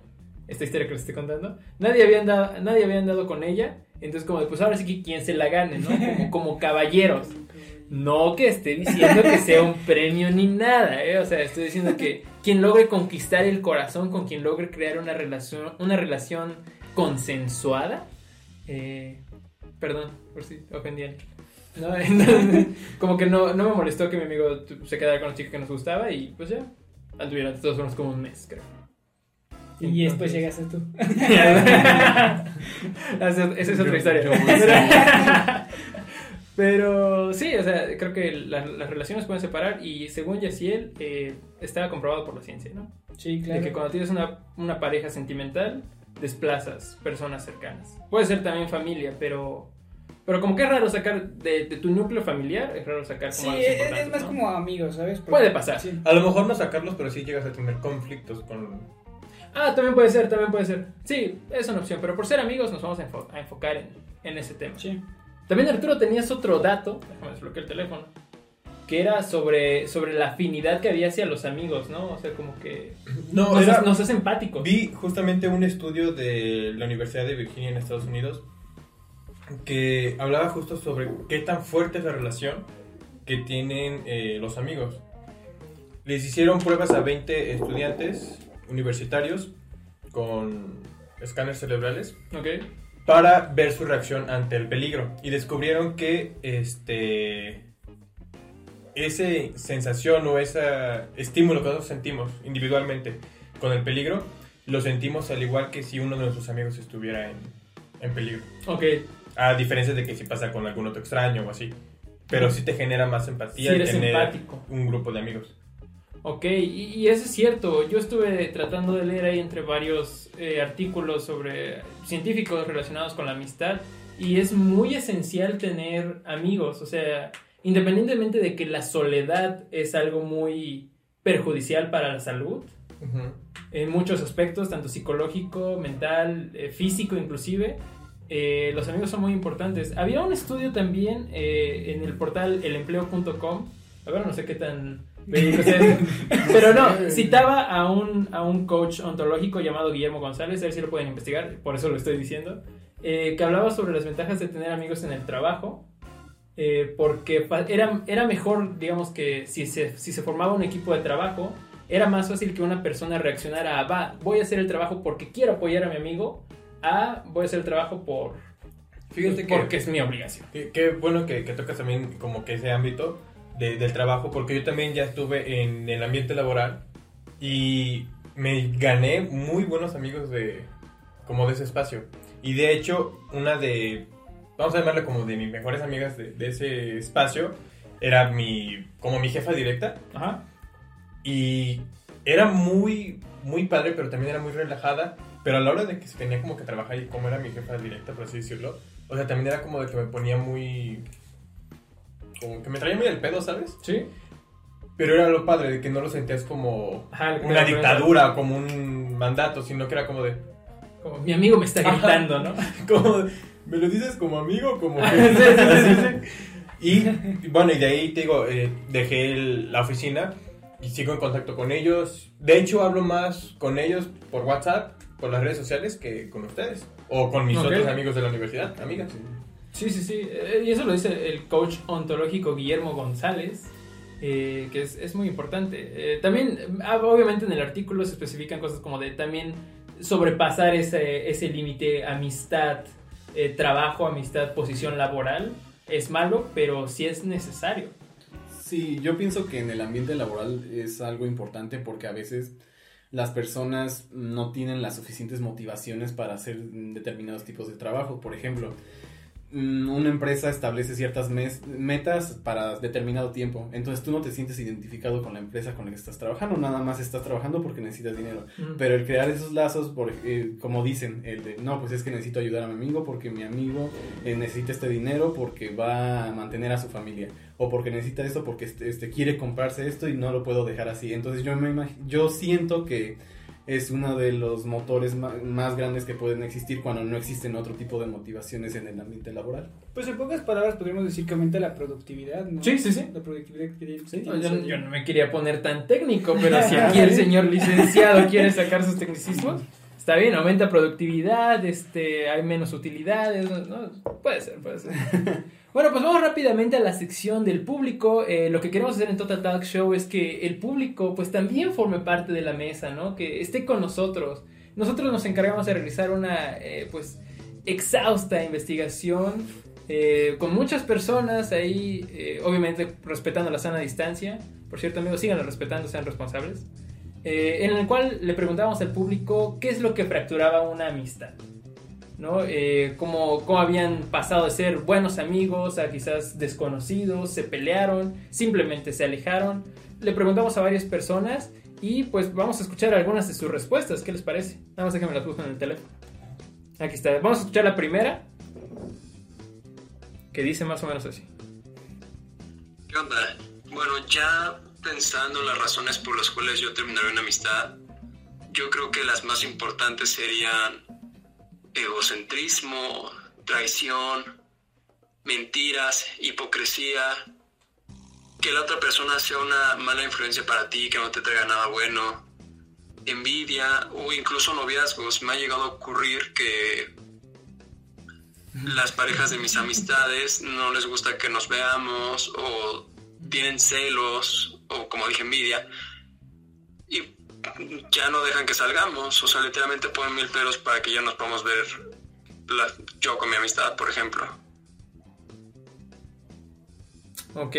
esta historia que les estoy contando, nadie había andado, nadie había andado con ella Entonces, como, pues ahora sí que quien se la gane, ¿no? Como, como caballeros. No que esté diciendo que sea un premio ni nada, ¿eh? O sea, estoy diciendo que quien logre conquistar el corazón, con quien logre crear una relación, una relación consensuada, eh, perdón, por si ofendí. No, entonces, como que no, no me molestó que mi amigo se quedara con la chica que nos gustaba y pues ya, anduvieron todos fuimos como un mes, creo. Y después llegaste tú. esa, es otra Yo- historia. yo Pero sí, o sea, creo que la- las relaciones pueden separar y según Yaciel, eh, estaba comprobado por la ciencia, ¿no? Sí, De claro. que cuando tienes una, una pareja sentimental, desplazas personas cercanas. Puede ser también familia, pero... Pero como que es raro sacar de, de tu núcleo familiar, es raro sacar Sí, como algo es, es más ¿no? como amigos, ¿sabes? Porque- Puede pasar. Sí. A lo mejor no sacarlos, pero sí llegas a tener conflictos con... Ah, también puede ser, también puede ser. Sí, es una opción, pero por ser amigos nos vamos a, enfo- a enfocar en, en ese tema. Sí. También Arturo tenías otro dato, déjame desbloquear el teléfono, que era sobre, sobre la afinidad que había hacia los amigos, ¿no? O sea, como que No, nos, era- nos hace empáticos. Vi justamente un estudio de la Universidad de Virginia en Estados Unidos que hablaba justo sobre qué tan fuerte es la relación que tienen eh, los amigos. Les hicieron pruebas a 20 estudiantes universitarios con escáneres cerebrales Ok. para ver su reacción ante el peligro y descubrieron que este esa sensación o ese estímulo que nosotros sentimos individualmente con el peligro lo sentimos al igual que si uno de nuestros amigos estuviera en, en peligro Ok, a diferencia de que si pasa con algún otro extraño o así pero sí te genera más empatía eres tener empático. un grupo de amigos Ok, y, y eso es cierto. Yo estuve tratando de leer ahí entre varios eh, artículos sobre científicos relacionados con la amistad y es muy esencial tener amigos. O sea, independientemente de que la soledad es algo muy perjudicial para la salud, en muchos aspectos, tanto psicológico, mental, eh, físico inclusive. Eh, los amigos son muy importantes. Había un estudio también eh, en el portal elempleo.com. A ver, no sé qué tan Pero no, citaba a un, a un coach ontológico llamado Guillermo González, a ver si lo pueden investigar, por eso lo estoy diciendo, eh, que hablaba sobre las ventajas de tener amigos en el trabajo. eh, porque era, era mejor, digamos que si se, si se formaba un equipo de trabajo, era más fácil que una persona reaccionara a, va, voy a hacer el trabajo porque quiero apoyar a mi amigo, a, voy a hacer el trabajo por, fíjate que porque es mi obligación. Qué, bueno que, que tocas también como que ese ámbito de- del trabajo, porque yo también ya estuve en el ambiente laboral y me gané muy buenos amigos de como de ese espacio. Y de hecho, una de, vamos a llamarle como de mis mejores amigas de, de ese espacio, era mi, como mi jefa directa. Ajá. Y era muy, muy padre, pero también era muy relajada. Pero a la hora de que tenía como que trabajar y como era mi jefa directa, por así decirlo, o sea, también era como de que me ponía muy... Como que me traía muy al pedo, ¿sabes? ¿Sí? Pero era lo padre, de que no lo sentías como Ajá, una dictadura, como un mandato, sino que era como de... Como, mi amigo me está gritando, ¿no? Como, ¿Me lo dices como amigo como que... sí, sí, sí. Y bueno, y de ahí te digo, eh, dejé el- la oficina y sigo en contacto con ellos. De hecho, hablo más con ellos por WhatsApp, por las redes sociales, que con ustedes. O con mis otros amigos de la universidad, amigas. Sí, sí, sí. Eh, Y eso lo dice el coach ontológico Guillermo González, eh, que es, es muy importante. Eh, también, ah, obviamente en el artículo se especifican cosas como de también sobrepasar ese, ese límite amistad, eh, trabajo, amistad, posición laboral. Es malo, pero sí es necesario. Sí, yo pienso que en el ambiente laboral es algo importante porque a veces las personas no tienen las suficientes motivaciones para hacer determinados tipos de trabajo. Por ejemplo, una empresa establece ciertas mes- metas para determinado tiempo. Entonces tú no te sientes identificado con la empresa con la que estás trabajando, nada más estás trabajando porque necesitas dinero. Pero el crear esos lazos, por, eh, como dicen, el de, no, pues es que necesito ayudar a mi amigo porque mi amigo eh, necesita este dinero porque va a mantener a su familia. O porque necesita esto porque este, este, quiere comprarse esto y no lo puedo dejar así. Entonces yo, me yo siento que es uno de los motores más grandes que pueden existir cuando no existen otro tipo de motivaciones en el ambiente laboral. Pues en pocas palabras podríamos decir que aumenta la productividad, ¿no? Sí, sí, sí. La productividad que Sí, yo, yo no me quería poner tan técnico, pero si aquí el señor licenciado quiere sacar sus tecnicismos, Está bien, aumenta productividad, este, hay menos utilidades. ¿no? Puede ser, puede ser. Bueno, pues vamos rápidamente a la sección del público. Eh, lo que queremos hacer en Total Talk Show es que el público pues también forme parte de la mesa, ¿no? Que esté con nosotros. Nosotros nos encargamos de realizar una eh, pues exhausta investigación eh, con muchas personas ahí, eh, obviamente respetando la sana distancia. Por cierto, amigos, síganlo respetando, sean responsables. Eh, en el cual le preguntábamos al público qué es lo que fracturaba una amistad. ¿No? Eh, cómo, habían pasado de ser buenos amigos a quizás desconocidos, se pelearon, simplemente se alejaron. Le preguntamos a varias personas y pues vamos a escuchar algunas de sus respuestas. ¿Qué les parece? Nada más déjenme las busco en el teléfono. Aquí está. Vamos a escuchar la primera. Que dice más o menos así. ¿Qué onda? Bueno, ya pensando en las razones por las cuales yo terminaré una amistad, yo creo que las más importantes serían egocentrismo, traición, mentiras, hipocresía, que la otra persona sea una mala influencia para ti, que no te traiga nada bueno, envidia o incluso noviazgos. Me ha llegado a ocurrir que las parejas de mis amistades no les gusta que nos veamos o tienen celos o como dije envidia ya no dejan que salgamos o sea literalmente ponen mil peros para que ya nos podamos ver la- yo con mi amistad por ejemplo Ok.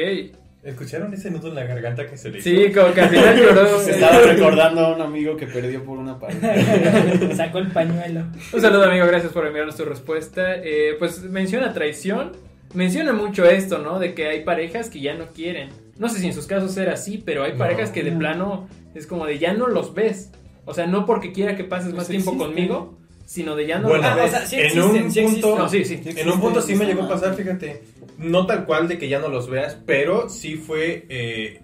¿Escucharon ese nudo en la garganta que se le hizo? Sí, como que al final lloró. Se estaba recordando a un amigo que perdió por una pareja. Sacó el pañuelo. Un saludo amigo, gracias por enviarnos tu respuesta. Eh, pues menciona traición, menciona mucho esto, ¿no? De que hay parejas que ya no quieren. No sé si en sus casos era así, pero hay No. parejas que de No. plano es como de ya no los ves. O sea, no porque quiera que pases más Pues tiempo conmigo, sino de ya no Bueno, los Ah, ves. o sea, sí en un sí punto. No, sí, en un punto sí me llegó a pasar, fíjate, no tal cual de que ya no los veas, pero sí fue eh,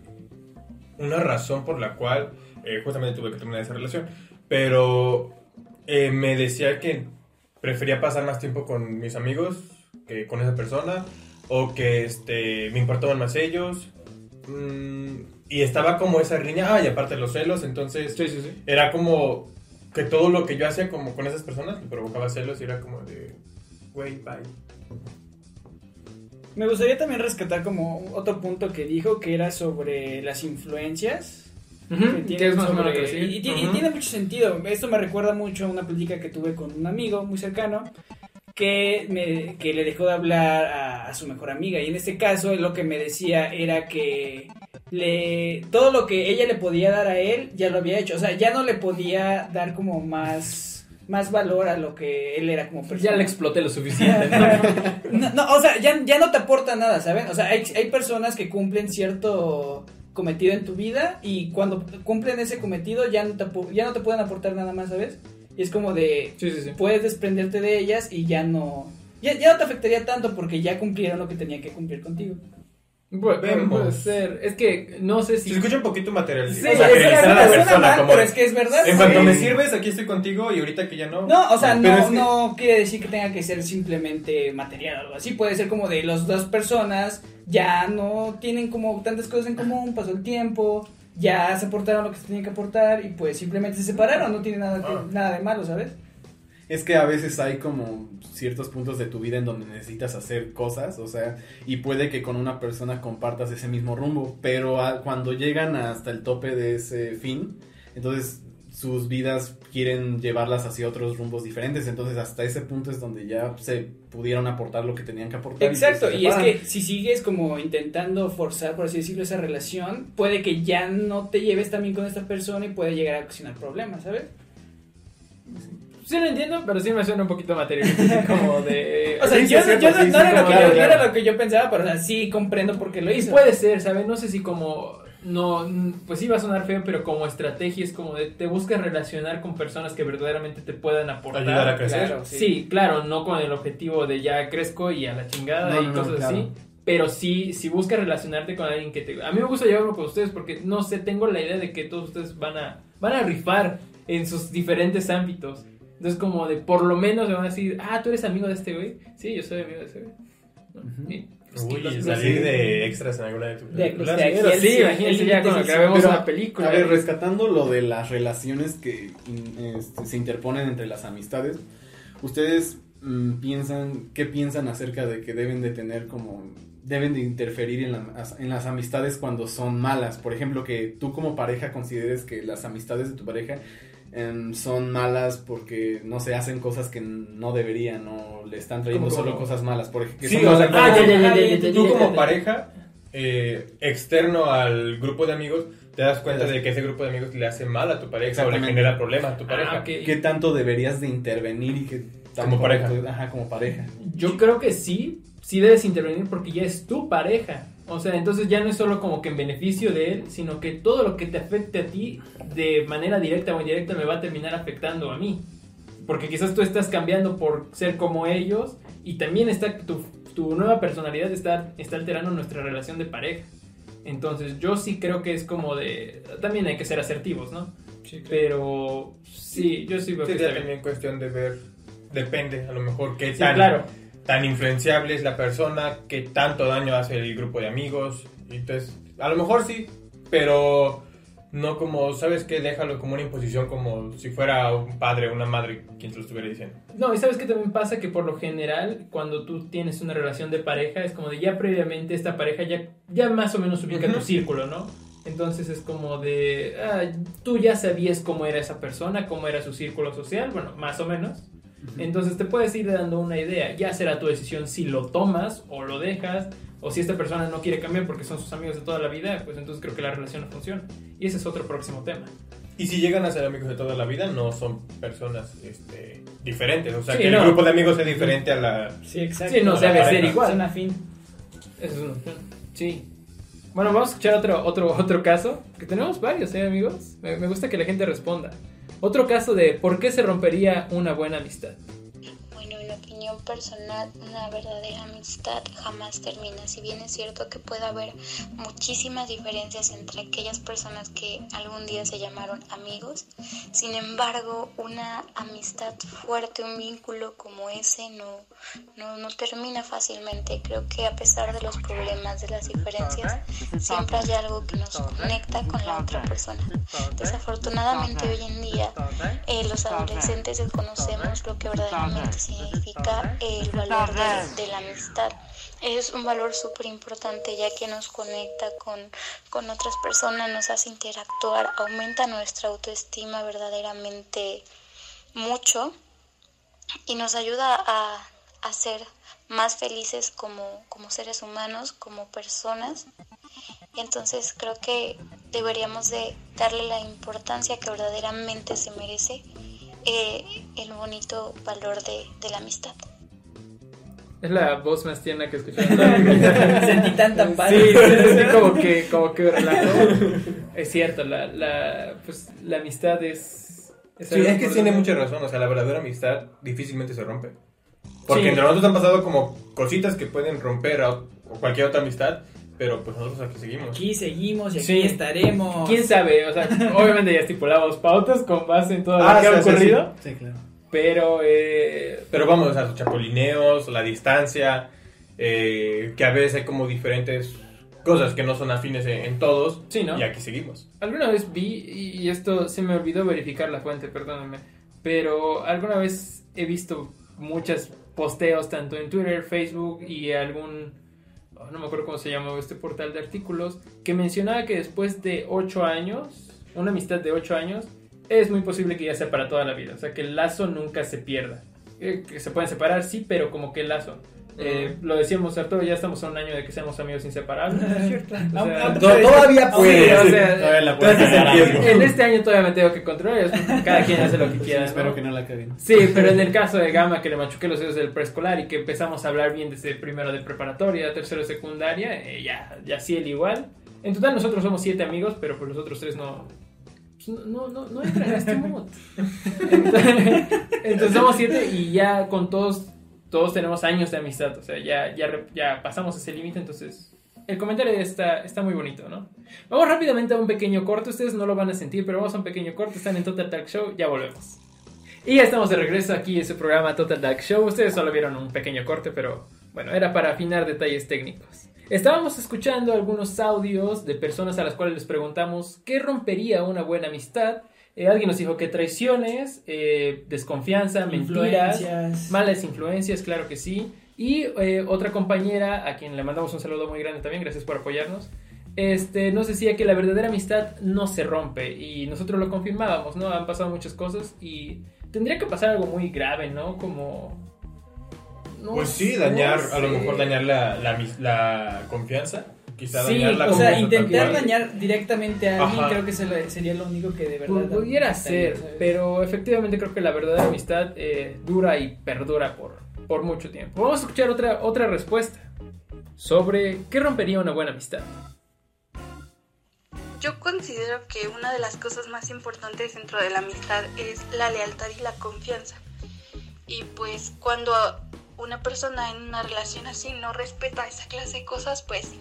una razón por la cual eh, justamente tuve que terminar esa relación. Pero eh, me decía que prefería pasar más tiempo con mis amigos que con esa persona, o que este, me importaban más ellos. mm, y estaba como esa riña, ah, y aparte los celos, entonces Sí, sí, sí. era como que todo lo que yo hacía como con esas personas me provocaba celos y era como de, güey, bye. Me gustaría también rescatar como otro punto que dijo que era sobre las influencias. Que que tienen es más o menos sobre- así. y, y tiene- y Ujú. tiene mucho sentido. Esto me recuerda mucho a una plática que tuve con un amigo muy cercano que, me, que le dejó de hablar a, a su mejor amiga. Y en este caso lo que me decía era que le, todo lo que ella le podía dar a él ya lo había hecho. O sea, ya no le podía dar como más, más valor a lo que él era como persona. Ya le exploté lo suficiente. ¿no? No, no, o sea, ya, ya no te aporta nada, ¿saben? O sea, hay, hay personas que cumplen cierto cometido en tu vida y cuando cumplen ese cometido ya no te, ya no te pueden aportar nada más, ¿sabes? Y es como de, Sí, sí, sí. puedes desprenderte de ellas y ya no, ya, ya no te afectaría tanto porque ya cumplieron lo que tenían que cumplir contigo. Bueno, Vemos. puede ser. Es que no sé si. Se escucha un poquito material, Sí, materializar a la suena persona, mal, como pero es que es verdad. en cuanto me sirves, aquí estoy contigo y ahorita que ya no. No, o sea, Pero no, es que- no quiere decir que tenga que ser simplemente material o algo así. Puede ser como de las dos personas ya no tienen como tantas cosas en común, pasó el tiempo, ya se aportaron lo que se tenían que aportar y pues simplemente se separaron, no tiene nada, que- Ah. nada de malo, ¿sabes? Es que a veces hay como ciertos puntos de tu vida en donde necesitas hacer cosas, o sea, y puede que con una persona compartas ese mismo rumbo, pero a- cuando llegan hasta el tope de ese fin, entonces sus vidas quieren llevarlas hacia otros rumbos diferentes, entonces hasta ese punto es donde ya se pudieron aportar lo que tenían que aportar. Exacto, y es que si sigues como intentando forzar, por así decirlo, esa relación, puede que ya no te lleves también con esta persona y puede llegar a ocasionar problemas, ¿sabes? Sí lo entiendo, pero sí me suena un poquito materialista. así como de. O sea, Sí, yo, yo no, sí, no sí, era lo que claro, yo, no claro. era lo que yo pensaba, pero o sea, sí comprendo por qué lo hizo. puede ser, ¿sabes? No sé si como. No, pues sí va a sonar feo, pero como estrategia es como de te buscas relacionar con personas que verdaderamente te puedan aportar. Ayudar a crecer. Claro, Sí. claro, no con el objetivo de ya crezco y a la chingada No, y no, no, cosas claro. así. Pero sí, si buscas relacionarte con alguien que te... A mí me gusta llevarlo con ustedes porque, no sé, tengo la idea de que todos ustedes van a, van a rifar en sus diferentes ámbitos. Entonces como de, por lo menos me van a decir, ah, tú eres amigo de este güey. Sí, yo soy amigo de ese güey. Uy, los- salir de extras en alguna de tus De- películas. de aquí al Sí, imagínense ya cuando grabemos Pero, una película. A ver, rescatando lo de las relaciones que este, se interponen entre las amistades, ¿ustedes mm, piensan, qué piensan acerca de que deben de tener como, deben de interferir en, la- en las amistades cuando son malas? Por ejemplo, que tú como pareja consideres que las amistades de tu pareja em, son malas porque, no se hacen cosas que no deberían o le están trayendo ¿Cómo, solo cómo? cosas malas. Por ej- que Sí, o sea, Ah, Tú como pareja eh, externo al grupo de amigos, te das cuenta de que ese grupo de amigos le hace mal a tu pareja o le genera problemas a tu pareja. Ah. ¿Qué tanto deberías de intervenir y que Como pareja. Ajá, como pareja. Yo creo que sí, sí debes intervenir porque ya es tu pareja. O sea, entonces ya no es solo como que en beneficio de él, sino que todo lo que te afecte a ti de manera directa o indirecta me va a terminar afectando a mí. Porque quizás tú estás cambiando por ser como ellos y también está tu, tu nueva personalidad está, está alterando nuestra relación de pareja. Entonces yo sí creo que es como de... También hay que ser asertivos, ¿no? Pero sí, yo sí veo que Sería está bien. también cuestión de ver, depende a lo mejor qué Sí, tan, claro. Tan influenciable es la persona, qué tanto daño hace el grupo de amigos. Y Entonces, a lo mejor sí, pero no como, ¿sabes qué? Déjalo como una imposición, como si fuera un padre o una madre quien te lo estuviera diciendo. No, y sabes que también pasa que por lo general, cuando tú tienes una relación de pareja, es como de ya previamente esta pareja ya, ya más o menos ubica tu Ujú. círculo, ¿no? Entonces es como de, ah, tú ya sabías cómo era esa persona, cómo era su círculo social, bueno, más o menos. Entonces te puedes ir dando una idea, ya será tu decisión si lo tomas o lo dejas, o si esta persona no quiere cambiar porque son sus amigos de toda la vida, pues entonces creo que la relación no funciona. Y ese es otro próximo tema. Y si llegan a ser amigos de toda la vida, no son personas este, diferentes. O sea, Sí, que no. el grupo de amigos es diferente a la... Sí, exacto. Sí, no La debe ser igual. Son afín. Eso es una opción. Sí. Bueno, vamos a escuchar otro, otro, otro caso, que tenemos varios, ¿eh, amigos? Me, me gusta que la gente responda. Otro caso de por qué se rompería una buena amistad. Opinión personal, una verdadera amistad jamás termina. Si bien es cierto que puede haber muchísimas diferencias entre aquellas personas que algún día se llamaron amigos, sin embargo, una amistad fuerte, un vínculo como ese no, no, no termina fácilmente. Creo que a pesar de los problemas, de las diferencias, siempre hay algo que nos conecta con la otra persona. Desafortunadamente hoy en día eh, los adolescentes desconocemos lo que verdaderamente significa el valor de, de la amistad. Es un valor súper importante ya que nos conecta con, con otras personas, nos hace interactuar, aumenta nuestra autoestima verdaderamente mucho y nos ayuda a, a ser más felices como, como seres humanos, como personas. Entonces creo que deberíamos de darle la importancia que verdaderamente se merece eh, el bonito valor de, de la amistad. Es la voz más tierna que he escuchado. Sentí tanta paz. Sí, sí, como que, como que relajó. Es cierto, la, la, pues, la amistad es... es Sí, es que tiene mucha razón. O sea, la verdadera amistad difícilmente se rompe. Porque Sí. entre nosotros han pasado como cositas que pueden romper a o cualquier otra amistad, pero pues nosotros aquí seguimos. Aquí seguimos y aquí Sí. estaremos. ¿Quién sabe? O sea, obviamente ya estipulamos pautas con base en todo lo Ah, que ha sí, sí, ocurrido. Sí, claro. Pero, eh, Pero vamos a los chapolineos, la distancia, eh, que a veces hay como diferentes cosas que no son afines en, en todos. Sí, ¿no? Y aquí seguimos. Alguna vez vi, y esto se me olvidó verificar la fuente, perdónenme, pero alguna vez he visto muchos posteos tanto en Twitter, Facebook y algún, no me acuerdo cómo se llama este portal de artículos, que mencionaba que después de 8 años, una amistad de 8 años, es muy posible que ya sea para toda la vida, o sea que el lazo nunca se pierda. Eh, que se pueden separar, sí, pero como que el lazo. Eh, lo decíamos, Arturo, ya estamos a un año de que seamos amigos inseparables. O sea, To- Todavía Sí, puede. o sea, Todavía está en este año todavía me tengo que controlar, cada quien hace lo que Sí, quiera. ¿no? espero que no la caguen. Sí, pero en el caso de Gama, que le machuqué los dedos del preescolar y que empezamos a hablar bien desde primero de preparatoria, tercero de secundaria, eh, ya, ya sí, el igual. En total nosotros somos siete amigos, pero pues los otros tres no... pues, No, no, no entran en este mood. Entonces, entonces somos siete y ya con todos, todos tenemos años de amistad. O sea, ya, ya, ya pasamos ese límite, entonces el comentario está, está muy bonito, ¿no? Vamos rápidamente a un pequeño corte, ustedes no lo van a sentir, pero vamos a un pequeño corte, están en Total Talk Show, ya volvemos. Y ya estamos de regreso aquí en su programa Total Talk Show, ustedes solo vieron un pequeño corte, pero Bueno, era para afinar detalles técnicos. Estábamos escuchando algunos audios de personas a las cuales les preguntamos qué rompería una buena amistad. Eh, alguien nos dijo que traiciones, eh, desconfianza, mentiras, Influencias. malas influencias, claro que sí. Y eh, otra compañera, a quien le mandamos un saludo muy grande también, gracias por apoyarnos, este, nos decía que la verdadera amistad no se rompe y nosotros lo confirmábamos, ¿no? Han pasado muchas cosas y tendría que pasar algo muy grave, ¿no? Como... no Pues sí, sé, dañar, no a lo mejor dañar la, la, la confianza. Quizá Sí, O sea, intentar dañar directamente a alguien Ajá. creo que sería lo único que de verdad... Pu- Pudiera ser, ¿sabes? pero efectivamente creo que la verdadera amistad eh, dura y perdura por, por mucho tiempo. Vamos a escuchar otra, otra respuesta sobre qué rompería una buena amistad. Yo considero que una de las cosas más importantes dentro de la amistad es la lealtad y la confianza. Y pues cuando una persona en una relación así no respeta esa clase de cosas, pues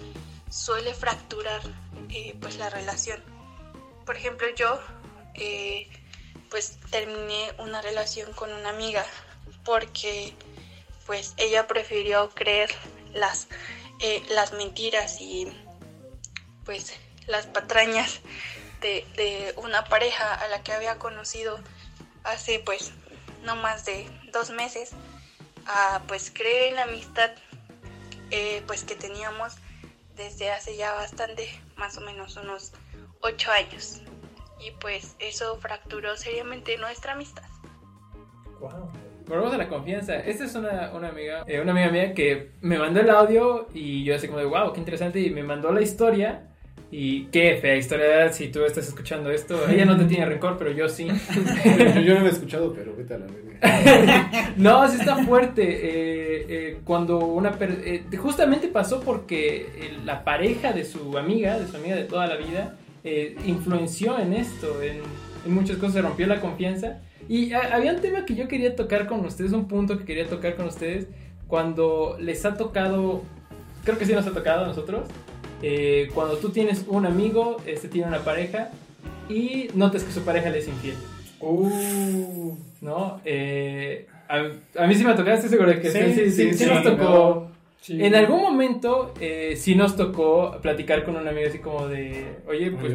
suele fracturar eh, pues la relación. Por ejemplo, yo eh, pues terminé una relación con una amiga porque pues ella prefirió creer las, eh, las mentiras y pues las patrañas de, de una pareja a la que había conocido hace pues no más de dos meses a pues creer en la amistad pues que teníamos desde hace ya bastante más o menos unos ocho años y pues eso fracturó seriamente nuestra amistad Wow. Volvemos a la confianza. Esta es una, una amiga, eh, una amiga mía que me mandó el audio y yo así como de wow, qué interesante y me mandó la historia y qué fea historia si tú estás escuchando esto. Ella no te tiene rencor, pero yo sí. Yo, no lo he escuchado, pero vete a la verga. No, sí está fuerte. eh, eh, cuando una per- eh, justamente pasó porque eh, la pareja de su amiga, de su amiga de toda la vida, eh, influenció en esto, en, en muchas cosas, se rompió la confianza. Y ha- había un tema que yo quería tocar con ustedes, un punto que quería tocar con ustedes, cuando les ha tocado, creo que sí nos ha tocado a nosotros, eh, cuando tú tienes un amigo, este tiene una pareja y notas que su pareja le es infiel. Uh, ¿no? Eh, a, a mí sí me tocó, estoy seguro de que sí, Sí, sí, sí, sí, sí sí, nos tocó. Sí. En algún momento eh, sí nos tocó platicar con un amigo así como de, oye, pues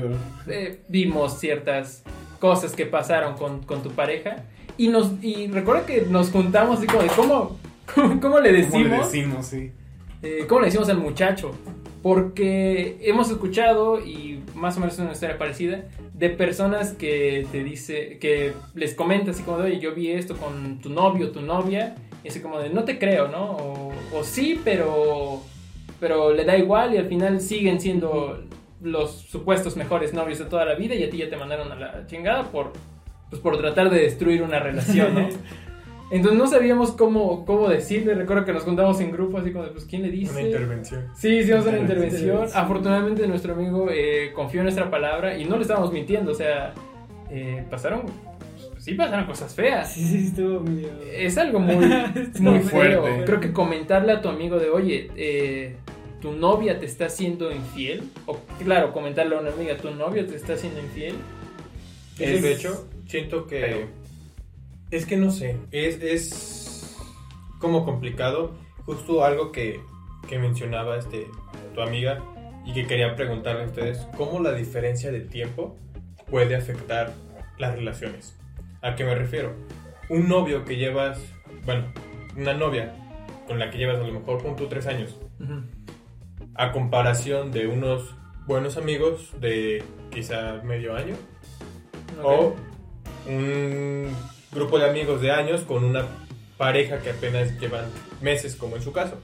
eh, vimos ciertas cosas que pasaron con, con tu pareja y nos y recuerdo que nos juntamos así como de, ¿cómo, cómo, cómo le ¿Cómo le decimos? decimos, sí. eh, ¿Cómo le decimos al muchacho? Porque hemos escuchado, y más o menos es una historia parecida, de personas que te dice, que les comenta así como de, oye, yo vi esto con tu novio, tu novia, y así como de, no te creo, ¿no? O, o sí, pero, pero le da igual y al final siguen siendo los supuestos mejores novios de toda la vida y a ti ya te mandaron a la chingada por, pues, por tratar de destruir una relación, ¿no? Entonces no sabíamos cómo, cómo decirle. Recuerdo que nos juntamos en grupo, así como de, pues, ¿quién le dice? una intervención. Sí, hicimos una Intervención. intervención. Afortunadamente nuestro amigo eh, confió en nuestra palabra y no le estábamos mintiendo. O sea, eh, pasaron, pues, sí pasaron cosas feas. Sí, sí, estuvo medio... Es algo muy, muy muy feo. fuerte. Creo que comentarle a tu amigo de, oye, eh, tu novia te está siendo infiel. O claro, comentarle a una amiga, tu novio te está siendo infiel. Es, de hecho, siento que. Pero- Es que no sé. Es, es como complicado. Justo algo que, que mencionaba este, tu amiga y que quería preguntarle a ustedes: ¿cómo la diferencia de tiempo puede afectar las relaciones? ¿A qué me refiero? Un novio que llevas. Bueno, una novia con la que llevas a lo mejor punto tres años. A comparación de unos buenos amigos de quizá medio año. O un grupo de amigos de años con una pareja que apenas llevan meses, como en su caso.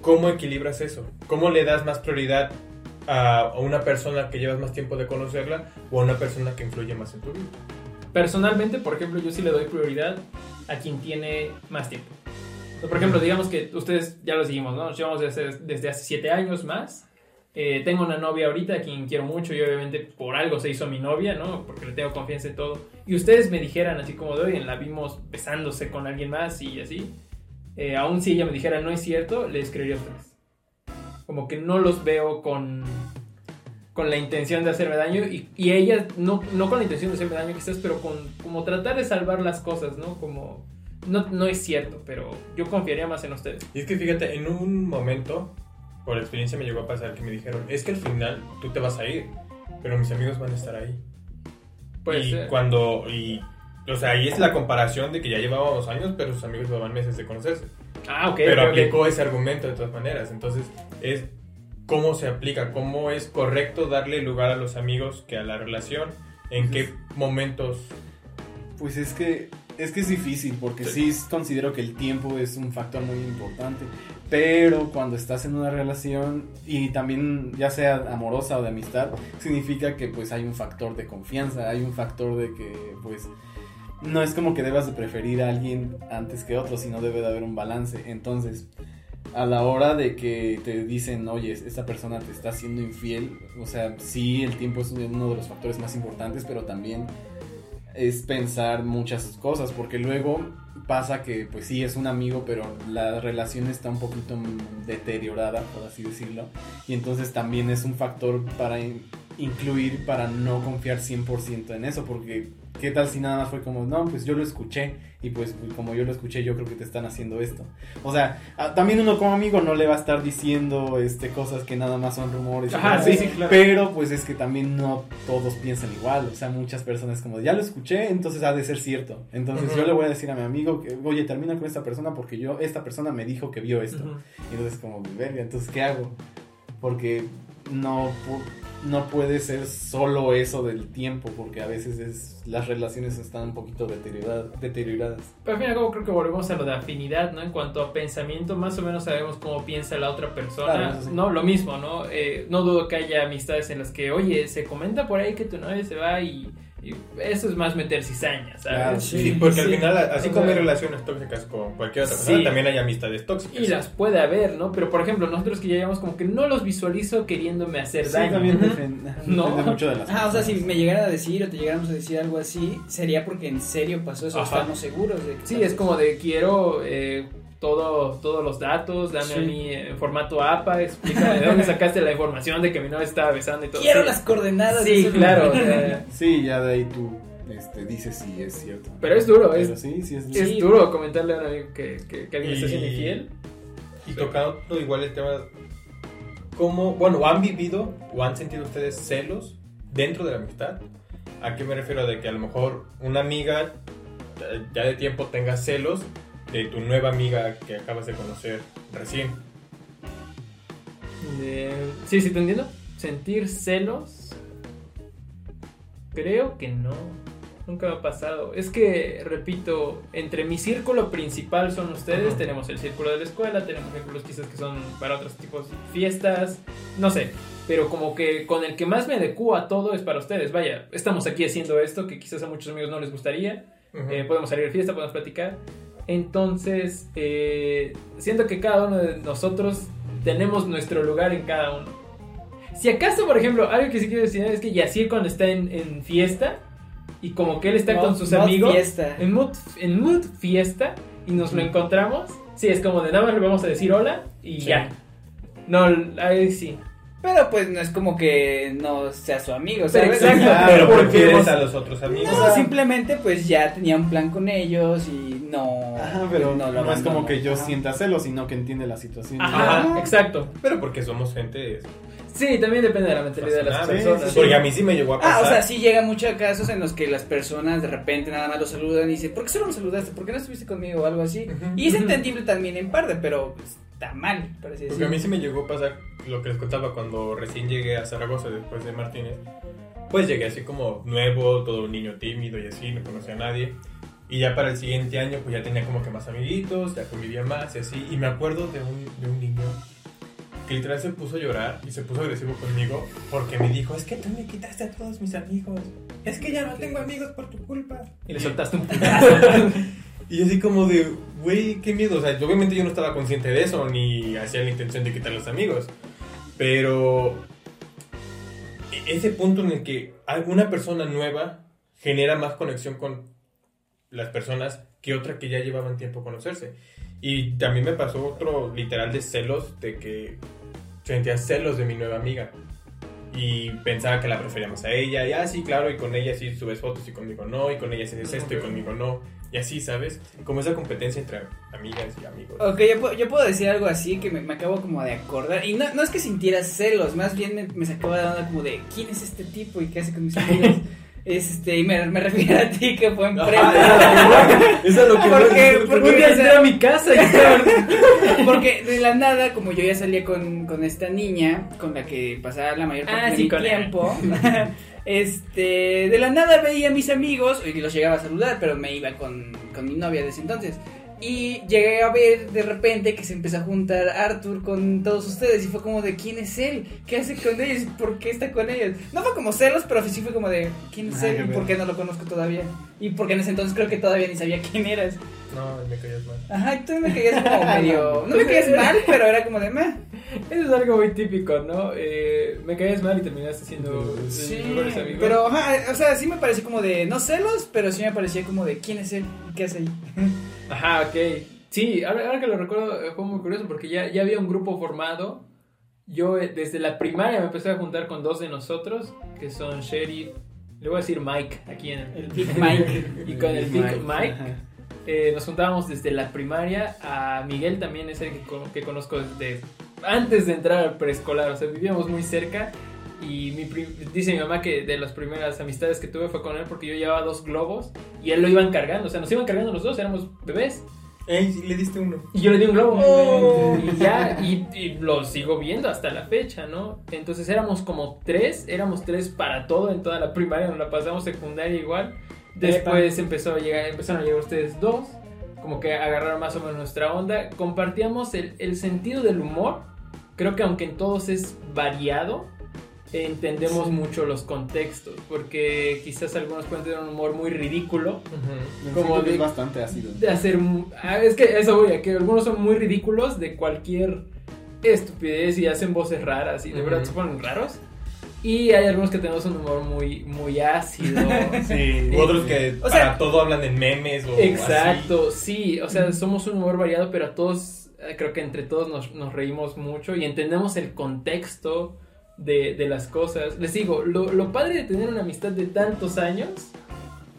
¿Cómo equilibras eso? ¿Cómo le das más prioridad a una persona que llevas más tiempo de conocerla o a una persona que influye más en tu vida? Personalmente, por ejemplo, yo sí le doy prioridad a quien tiene más tiempo. Por ejemplo, digamos que ustedes ya lo seguimos, ¿no? Nos llevamos desde hace siete años más. Eh, tengo una novia ahorita a quien quiero mucho y obviamente por algo se hizo mi novia, ¿no? Porque le tengo confianza en todo. Y ustedes me dijeran así como de hoy, la vimos besándose con alguien más y así. Eh, aún si ella me dijera no es cierto, les creería a ustedes. Como que no los veo con, con la intención de hacerme daño y, y ella no, no con la intención de hacerme daño quizás, pero con como tratar de salvar las cosas, ¿no? Como no, no es cierto, pero yo confiaría más en ustedes. Y es que fíjate, en un momento, por experiencia me llegó a pasar que me dijeron, es que al final tú te vas a ir, pero mis amigos van a estar ahí. Puede y ser. cuando, y, o sea, ahí es la comparación de que ya llevábamos años, pero sus amigos llevaban meses de conocerse. Ah, ok. pero ok, ok. aplicó ese argumento de todas maneras. Entonces, es cómo se aplica, cómo es correcto darle lugar a los amigos que a la relación, en qué momentos. Pues es que es que es difícil porque sí. considero que el tiempo es un factor muy importante, pero cuando estás en una relación y también ya sea amorosa o de amistad, significa que pues hay un factor de confianza, hay un factor de que pues no es como que debas de preferir a alguien antes que otro, sino debe de haber un balance. Entonces, a la hora de que te dicen, oye, esta persona te está siendo infiel, o sea, sí, el tiempo es uno de los factores más importantes, pero también es pensar muchas cosas, porque luego pasa que, pues sí, es un amigo, pero la relación está un poquito deteriorada, por así decirlo, y entonces también es un factor para in incluir, para no confiar 100% en eso, porque ¿qué tal si nada más fue como, no, pues yo lo escuché, y pues como yo lo escuché, yo creo que te están haciendo esto? O sea, a, también uno como amigo no le va a estar diciendo este cosas que nada más son rumores, Ajá, sí, sí, claro. pero pues es que también no todos piensan igual, o sea, muchas personas como, ya lo escuché, entonces ha de ser cierto. Entonces uh -huh. yo le voy a decir a mi amigo que, oye, termina con esta persona porque yo, esta persona me dijo que vio esto. Uh -huh. Y entonces como, verga, entonces ¿qué hago? Porque no no puede ser solo eso del tiempo, porque a veces es, las relaciones están un poquito deterioradas. deterioradas. Pero al fin y al cabo creo que volvemos a lo de afinidad, ¿no? En cuanto a pensamiento, más o menos sabemos cómo piensa la otra persona. Claro, sí. No, lo mismo, ¿no? Eh, no dudo que haya amistades en las que, oye, se comenta por ahí que tu novia se va y... y eso es más meter cizañas, ¿sabes? Claro, Sí, sí porque al final, así O como sea, hay relaciones tóxicas con cualquier otra persona, Sí. también hay amistades tóxicas. Y las puede haber, ¿no? Pero por ejemplo, nosotros que ya llevamos como que no los visualizo queriéndome hacer Sí, daño. también depende, No. depende mucho de las Ah, o sea, si me llegaran a decir o te llegáramos a decir algo así, sería porque en serio pasó eso, Ajá. estamos seguros de que Sí, es como de quiero eh, todo, todos los datos, dame a Sí. mí en formato APA, explícame de dónde sacaste la información de que mi novia estaba besando y todo. Quiero Sí. las coordenadas. de Sí, ese claro. sea, Sí, ya de ahí tú este, dices si es cierto. pero es duro, Pero es, sí, sí es es duro comentarle a un amigo que, que, que alguien está Y- siendo infiel. Y tocando igual el tema, ¿cómo, bueno, han vivido o han sentido ustedes celos dentro de la amistad? ¿A qué me refiero? De que a lo mejor una amiga eh, ya de tiempo tenga celos de tu nueva amiga que acabas de conocer recién. Sí, sí, te entiendo. Sentir celos. Creo que no. Nunca me ha pasado. Es que, repito, entre mi círculo principal son ustedes. Tenemos el círculo de la escuela, tenemos círculos quizás que son para otros tipos de fiestas. No sé. Pero como que con el que más me adecuo a todo es para ustedes. Vaya, estamos aquí haciendo esto que quizás a muchos amigos no les gustaría. Eh, podemos salir de fiesta, podemos platicar. Entonces, eh, siento que cada uno de nosotros tenemos nuestro lugar en cada uno. Si acaso, por ejemplo, algo que sí quiero decir es que Yacir cuando está en, en fiesta y como que él está Mod- con sus mod amigos fiesta. en mood, en mood fiesta y nos lo encontramos, sí, es como de nada más le vamos a decir hola y Sí. ya. No, ahí sí. Pero pues no es como que no sea su amigo, Pero ¿sabes? exacto, Pero porque a los otros amigos. No, simplemente pues ya tenía un plan con ellos y no. Ajá, pero no, no, lo es como que yo Ajá. sienta celos, sino que entiende la situación. Ajá, Ajá. exacto. Pero porque somos gente Sí, también depende de la mentalidad de las personas. Porque a mí sí me llegó a pasar. Ah, o sea, sí llega muchos casos en los que las personas de repente nada más lo saludan y dicen, ¿por qué solo me saludaste? ¿Por qué no estuviste conmigo? o algo así. Y es entendible también en parte, pero está mal, por así Porque a mí sí me llegó a pasar lo que les contaba cuando recién llegué a Zaragoza después de Martínez. Pues llegué así como nuevo, todo un niño tímido y así, no conocía a nadie. Y ya para el siguiente año pues ya tenía como que más amiguitos, ya convivía más y así. Y me acuerdo de un, de un niño que literal se puso a llorar y se puso agresivo conmigo porque me dijo, es que tú me quitaste a todos mis amigos. Es que ya no tengo amigos por tu culpa. Y le soltaste un putazo. Y así como de, güey, qué miedo. O sea, yo- obviamente yo no estaba consciente de eso, ni hacía la intención de quitar los amigos. Pero e- ese punto en el que alguna persona nueva genera más conexión con las personas que otra que ya llevaban tiempo conocerse. Y también me pasó otro literal de celos, de que sentía celos de mi nueva amiga. y pensaba que la prefería más a ella, y ah, sí, claro, y con ella sí subes fotos y conmigo no, y con ella haces esto y conmigo no, y así, ¿sabes? Como esa competencia entre amigas y amigos. Ok, yo, puedo- yo puedo decir algo así que me, me acabo como de acordar. Y no, no es que sintiera celos, más bien me, me sacaba de onda como de quién es este tipo y qué hace con mis amigos. Este, y me, me refiero a ti que fue en prepa. Eso es lo que Porque, porque, Un día o entré sea, a mi casa y porque de la nada, como yo ya salía con, con esta niña, con la que pasaba la mayor parte Ah, de sí, mi tiempo, este, de la nada veía a mis amigos y los llegaba a saludar, pero me iba con, con mi novia de ese entonces. Y llegué a ver de repente que se empezó a juntar Arthur con todos ustedes y fue como de ¿quién es él? ¿Qué hace con ellos? ¿Por qué está con ellos? No fue como celos, pero sí fue como de ¿quién es él? qué ¿Y por qué no lo conozco todavía? Y porque en ese entonces creo que todavía ni sabía quién eras. No, me caías mal. Ajá, tú me caías como medio. No me caías mal, pero era como de meh. Eso es algo muy típico, ¿no? Eh, me caes mal y terminaste siendo Sí, mejores amigos. pero ajá, o sea, sí me pareció como de. No celos, pero sí me parecía como de quién es él, qué hace ahí. Ajá, ok. Sí, ahora, ahora que lo recuerdo eh, fue muy curioso porque ya, ya había un grupo formado. Yo eh, desde la primaria me empecé a juntar con dos de nosotros, que son Sheriff, le voy a decir Mike aquí en el, El Big Mike. y con el Big Mike. Ajá. Eh, nos juntábamos desde la primaria. A Miguel también es el que, con- que conozco desde antes de entrar al preescolar. O sea, vivíamos muy cerca. Y mi dice mi mamá que de las primeras amistades que tuve fue con él porque yo llevaba dos globos y él lo iban cargando. O sea, nos iban cargando los dos, éramos bebés. Ey, sí, le diste uno. Y yo le di un globo. Oh. Y ya, y, y lo sigo viendo hasta la fecha, ¿no? Entonces éramos como tres, éramos tres para todo en toda la primaria, nos la pasamos secundaria igual. Después empezó a llegar, empezaron a llegar ustedes dos, como que agarraron más o menos nuestra onda. Compartíamos el, el sentido del humor. Creo que aunque en todos es variado, entendemos mucho los contextos, porque quizás algunos pueden tener un humor muy ridículo, Como Como de- es bastante ácido. de hacer ah, es que eso voy a que algunos son muy ridículos de cualquier estupidez y hacen voces raras y de verdad se ponen raros. Y hay algunos que tenemos un humor muy muy ácido. Sí, u otros que O sea- para todo hablan en memes o exacto sí o sea somos un humor variado pero a todos creo que entre todos nos, nos reímos mucho y entendemos el contexto de, de las cosas les digo lo, lo padre de tener una amistad de tantos años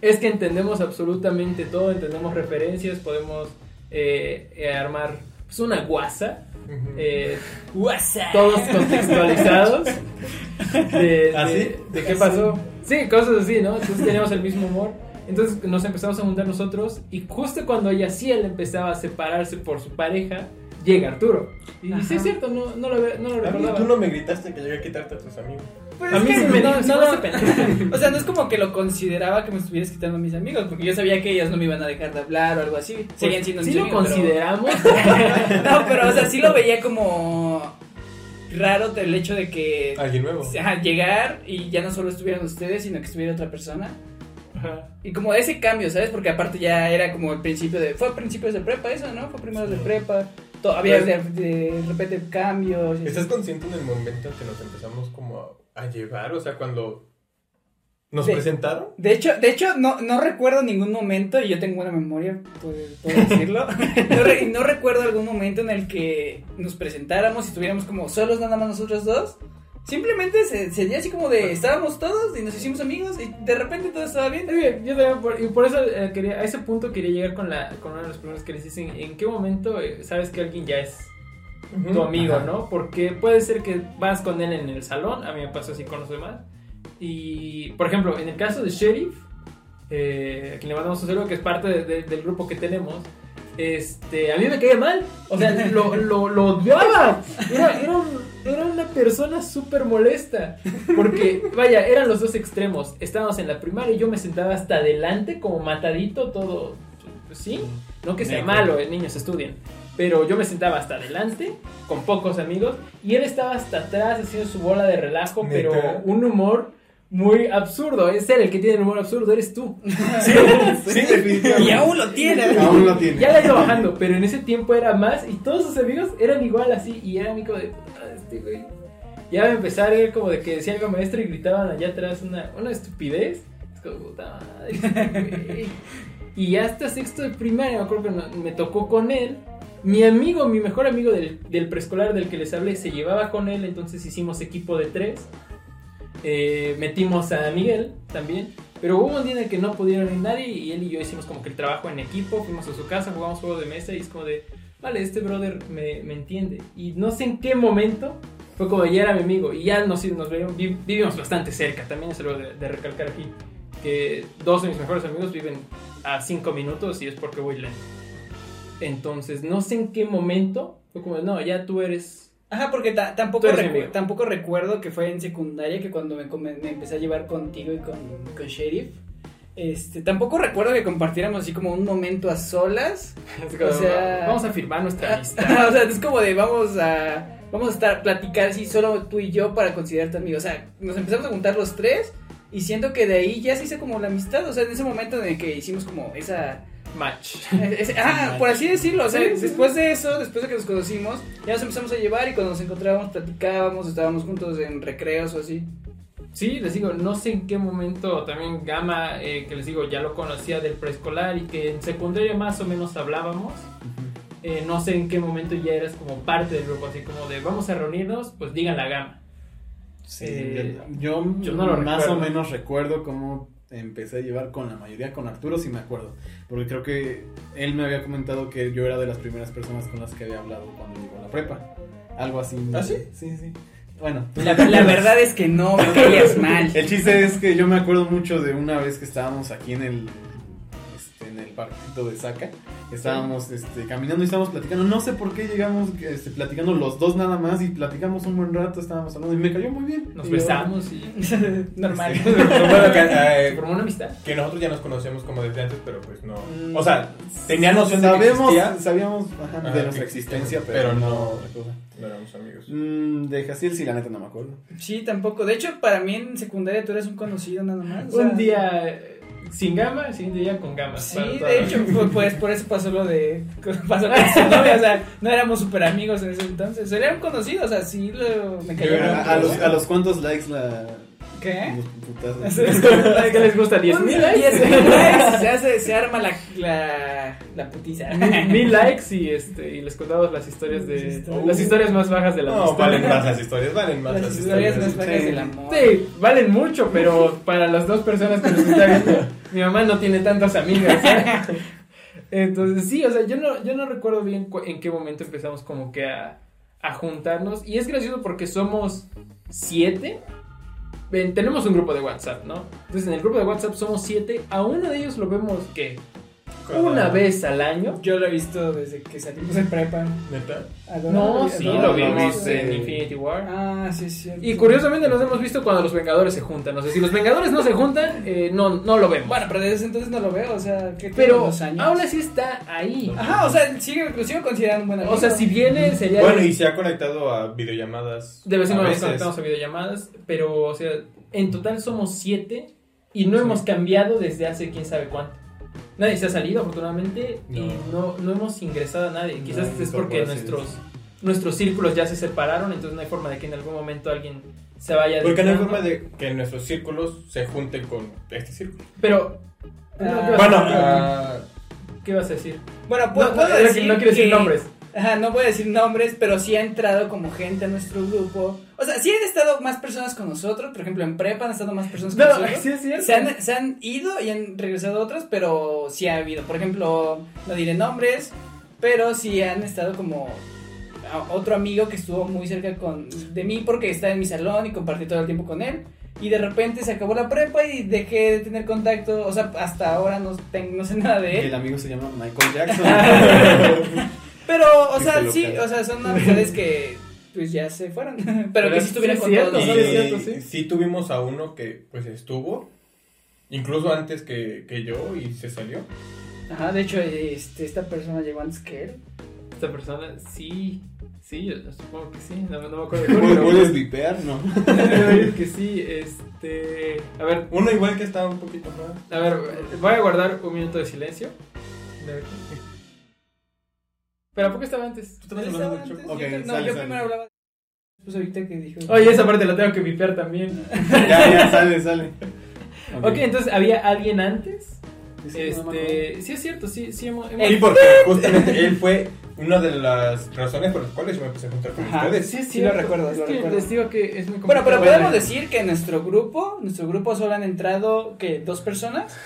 es que entendemos absolutamente todo, entendemos referencias, podemos eh, eh, armar pues, una guasa, así. Eh, WhatsApp. todos contextualizados de, de, ¿Ah, de qué pasó. Sí, cosas así, ¿no? Entonces teníamos el mismo humor. Entonces nos empezamos a juntar nosotros y justo cuando ella sí él empezaba a separarse por su pareja, llega Arturo. Y Ajá. sí es cierto, no, no lo, no lo A mí, recordaba. tú no me gritaste que llegué a quitarte a tus amigos. Pues A es mí que sí me no, no, pendejo. O sea, no es como que lo consideraba que me estuvieras quitando a mis amigos, porque yo sabía que ellos no me iban a dejar de hablar o algo así. Seguían siendo sí mis lo amigos. pero- consideramos. No, pero o sea, sí lo veía como raro el hecho de que Alguien nuevo. ajá, llegar y ya no solo estuvieran ustedes, sino que estuviera otra persona. Ajá. Y como ese cambio, ¿sabes? Porque aparte ya era como el principio de... Fue a principios de prepa eso, ¿no? Fue primero de prepa. to- había de, de repente cambios. así. ¿Estás consciente en el momento en que nos empezamos como a, a llevar? O sea, cuando nos De- presentaron. De hecho, de hecho no, no recuerdo ningún momento, y yo tengo buena memoria, puedo, puedo decirlo. no, re- no recuerdo algún momento en el que nos presentáramos y estuviéramos como solos nada más nosotros dos. Simplemente se, se dio así como de estábamos todos y nos hicimos amigos y de repente todo estaba bien. Yo también, por, y por eso eh, quería, a ese punto quería llegar con, la, con una de las preguntas que les hice. ¿En, qué momento eh, sabes que alguien ya es tu amigo, Ajá. no? Porque puede ser que vas con él en el salón, a mí me pasó así con los demás. Y, por ejemplo, en el caso de Sheriff, eh, a quien le mandamos un saludo, que es parte de- de- del grupo que tenemos, este, a mí me caía mal. O sea, lo, lo, lo odiaba. Era, era, un- era una persona súper molesta. Porque, vaya, eran los dos extremos. Estábamos en la primaria y yo me sentaba hasta adelante, como matadito, todo. sí, no que sea malo, eh, niños estudien. Pero yo me sentaba hasta adelante, con pocos amigos, y él estaba hasta atrás haciendo su bola de relajo, pero un humor muy absurdo. Es él el que tiene el humor absurdo, eres tú. Sí, sí, definitivamente. Y aún lo tiene. Aún lo tiene. Ya la iba bajando, pero en ese tiempo era más y todos sus amigos eran igual así y era amigo de "Ah, este güey. Ya a ver como de que decía algo maestro y gritaban allá atrás una, una estupidez. Es como, puta madre, este güey". Y ya hasta sexto de primaria, me acuerdo que me tocó con él. Mi amigo, mi mejor amigo del, del preescolar del que les hablé, se llevaba con él, entonces hicimos equipo de tres. Eh, metimos a Miguel también. Pero hubo un día en el que no pudieron ir nadie y él y yo hicimos como que el trabajo en equipo, fuimos a su casa, jugamos juegos de mesa y es como de, vale, este brother me, me entiende. Y no sé en qué momento fue como ya era mi amigo y ya nos, nos veíamos, vi- vivimos bastante cerca. También es algo de, de recalcar aquí, que dos de mis mejores amigos viven a cinco minutos y es porque voy lento. Entonces, no sé en qué momento fue como, no, ya tú eres... Ajá, porque ta- tampoco, recu- tampoco recuerdo que fue en secundaria que cuando me, me empecé a llevar contigo y con, con Sheriff. Este, tampoco recuerdo que compartiéramos así como un momento a solas. como, O sea- vamos a firmar nuestra amistad. o sea, es como de vamos a vamos a estar platicar así solo tú y yo para considerarte amigo. O sea, nos empezamos a juntar los tres y siento que de ahí ya se hizo como la amistad. O sea, en ese momento en el que hicimos como esa Match. ese- ah, por así decirlo, o sea, Sí, sí, después de eso, después de que nos conocimos, ya nos empezamos a llevar y cuando nos encontrábamos platicábamos, estábamos juntos en recreos o así. Sí, les digo, no sé en qué momento también Gama, eh, que les digo, ya lo conocía del preescolar y que en secundaria más o menos hablábamos. Eh, no sé en qué momento ya eras como parte del grupo, así como de vamos a reunirnos, pues digan la Gama. Sí, Eh, yo, yo no lo más recuerdo. o menos recuerdo cómo empecé a llevar con la mayoría, con Arturo sí me acuerdo, porque creo que él me había comentado que yo era de las primeras personas con las que había hablado cuando llegó a la prepa, algo así. ¿Ah, sí? Sí, sí. Bueno, La, la verdad es que no, me caías mal. El chiste es que yo me acuerdo mucho de una vez que estábamos aquí en el en el parquito de Saca. Estábamos este, caminando y estábamos platicando. No sé por qué llegamos este, platicando los dos nada más y platicamos un buen rato. Estábamos hablando y me cayó muy bien. Nos Y yo- besamos y Normal. Lo bueno que, se eh, formó una amistad. que nosotros ya nos conocemos como desde antes, pero pues no. Mm. O sea, tenía noción de que Sabemos, existía, sabíamos ajá, Ajá, de nuestra existencia, pero, pero no. no- otra cosa. no éramos amigos. Mm, de Jaciel sí, la neta no me acuerdo. Sí, tampoco. De hecho, para mí en secundaria tú eres un conocido nada más. o sea, Un día eh, sin Gama, el siguiente día con Gama. Sí, de hecho, pues, pues, por eso pasó lo de. Pasó con su novia, o sea, no éramos súper amigos en ese entonces. Eran conocidos, o sea, sí lo, me mal, A, los, a los cuantos likes la. ¿Qué? Los putazos. ¿Es que les gusta? ¿10 mil likes? 10,000 likes, se, hace, se arma la, la, la putiza. Mil- mil likes y este y les contamos las historias de Las historias. las historias más bajas de la No, amistad. valen más las historias, valen más las, Las historias más bajas Sí. del amor. Sí, valen mucho, pero para las dos personas que nos están viendo, mi mamá no tiene tantas amigas. ¿eh? Entonces, sí, o sea, yo no, yo no recuerdo bien en qué momento empezamos como que a, a juntarnos. Y es gracioso porque somos siete. Ven, tenemos un grupo de WhatsApp, ¿no? Entonces, en el grupo de WhatsApp somos siete. A uno de ellos lo vemos que Una vez al año. Yo lo he visto desde que salimos de prepa. ¿Neta? No, sí, lo vimos en Infinity War. Ah, sí, cierto. Y curiosamente nos hemos visto cuando los Vengadores se juntan. O sea, si los Vengadores no se juntan, eh, no, no lo vemos. Bueno, pero desde ese entonces no lo veo, o sea, ¿qué pero dos años? aún así está ahí. Ajá, o sea, sigue, lo sigo considerando un buen amigo. O sea, si viene sería... Bueno, y se ha conectado a videollamadas. De vez en cuando nos conectamos a videollamadas, pero, o sea, en total somos siete y no hemos cambiado desde hace quién sabe cuánto. Nadie se ha salido, afortunadamente, y no, no hemos ingresado a nadie. Quizás No, es porque nuestros, nuestros círculos ya se separaron, entonces no hay forma de que en algún momento alguien se vaya Porque no hay forma de que nuestros círculos se junten con este círculo. Pero... Ah, ¿qué vas a Bueno, ah, ¿qué vas a decir? Bueno, No, puedo, no, puedo no, decir no quiero decir que- nombres. Ajá, no voy a decir nombres, pero sí ha entrado como gente a nuestro grupo. O sea, sí han estado más personas con nosotros. Por ejemplo, en prepa han estado más personas con No, nosotros. sí es cierto. Se han, se han ido y han regresado otros, pero sí ha habido. Por ejemplo, no diré nombres, pero sí han estado como otro amigo que estuvo muy cerca con, de mí porque está en mi salón y compartí todo el tiempo con él. Y de repente se acabó la prepa y dejé de tener contacto. O sea, hasta ahora no, ten- no sé nada de Y él. el amigo se llama Michael Jackson. Pero, o sea, sí, o sea, son amistades que pues ya se fueron. Pero, que sí estuvieron sí, con cierto, todos sí, nosotros. y es cierto, sí. sí tuvimos a uno que pues estuvo, incluso antes que, que yo y se salió. Ajá, de hecho, este, esta persona llegó antes que él. Esta persona, sí, sí, yo supongo que sí, no, no me acuerdo de ¿Puedes- cuál, ¿Puedes vipear? No. pero digo que sí, este, a ver, Uno igual que estaba un poquito más. a ver, voy a guardar un minuto de silencio. Pero ¿a poco estaba antes? ¿Tú estabas hablando del antes, Choco? Ok, yo, no, sale, yo sale. primero hablaba. Pues ahorita que dijo. Oye, esa parte la tengo que vipear también. Ya, ya, sale, sale. Ok, entonces, ¿había alguien antes? Este, sí es cierto, sí, sí hemos... hemos- Sí, porque justamente él fue una de las razones por las cuales yo me empecé a juntar con Ajá. ustedes. Sí, Sí lo recuerdo, Es lo que recuerdo. Les digo que es muy Bueno, pero complicado. podemos decir que en nuestro grupo, nuestro grupo solo han entrado, que ¿Dos personas?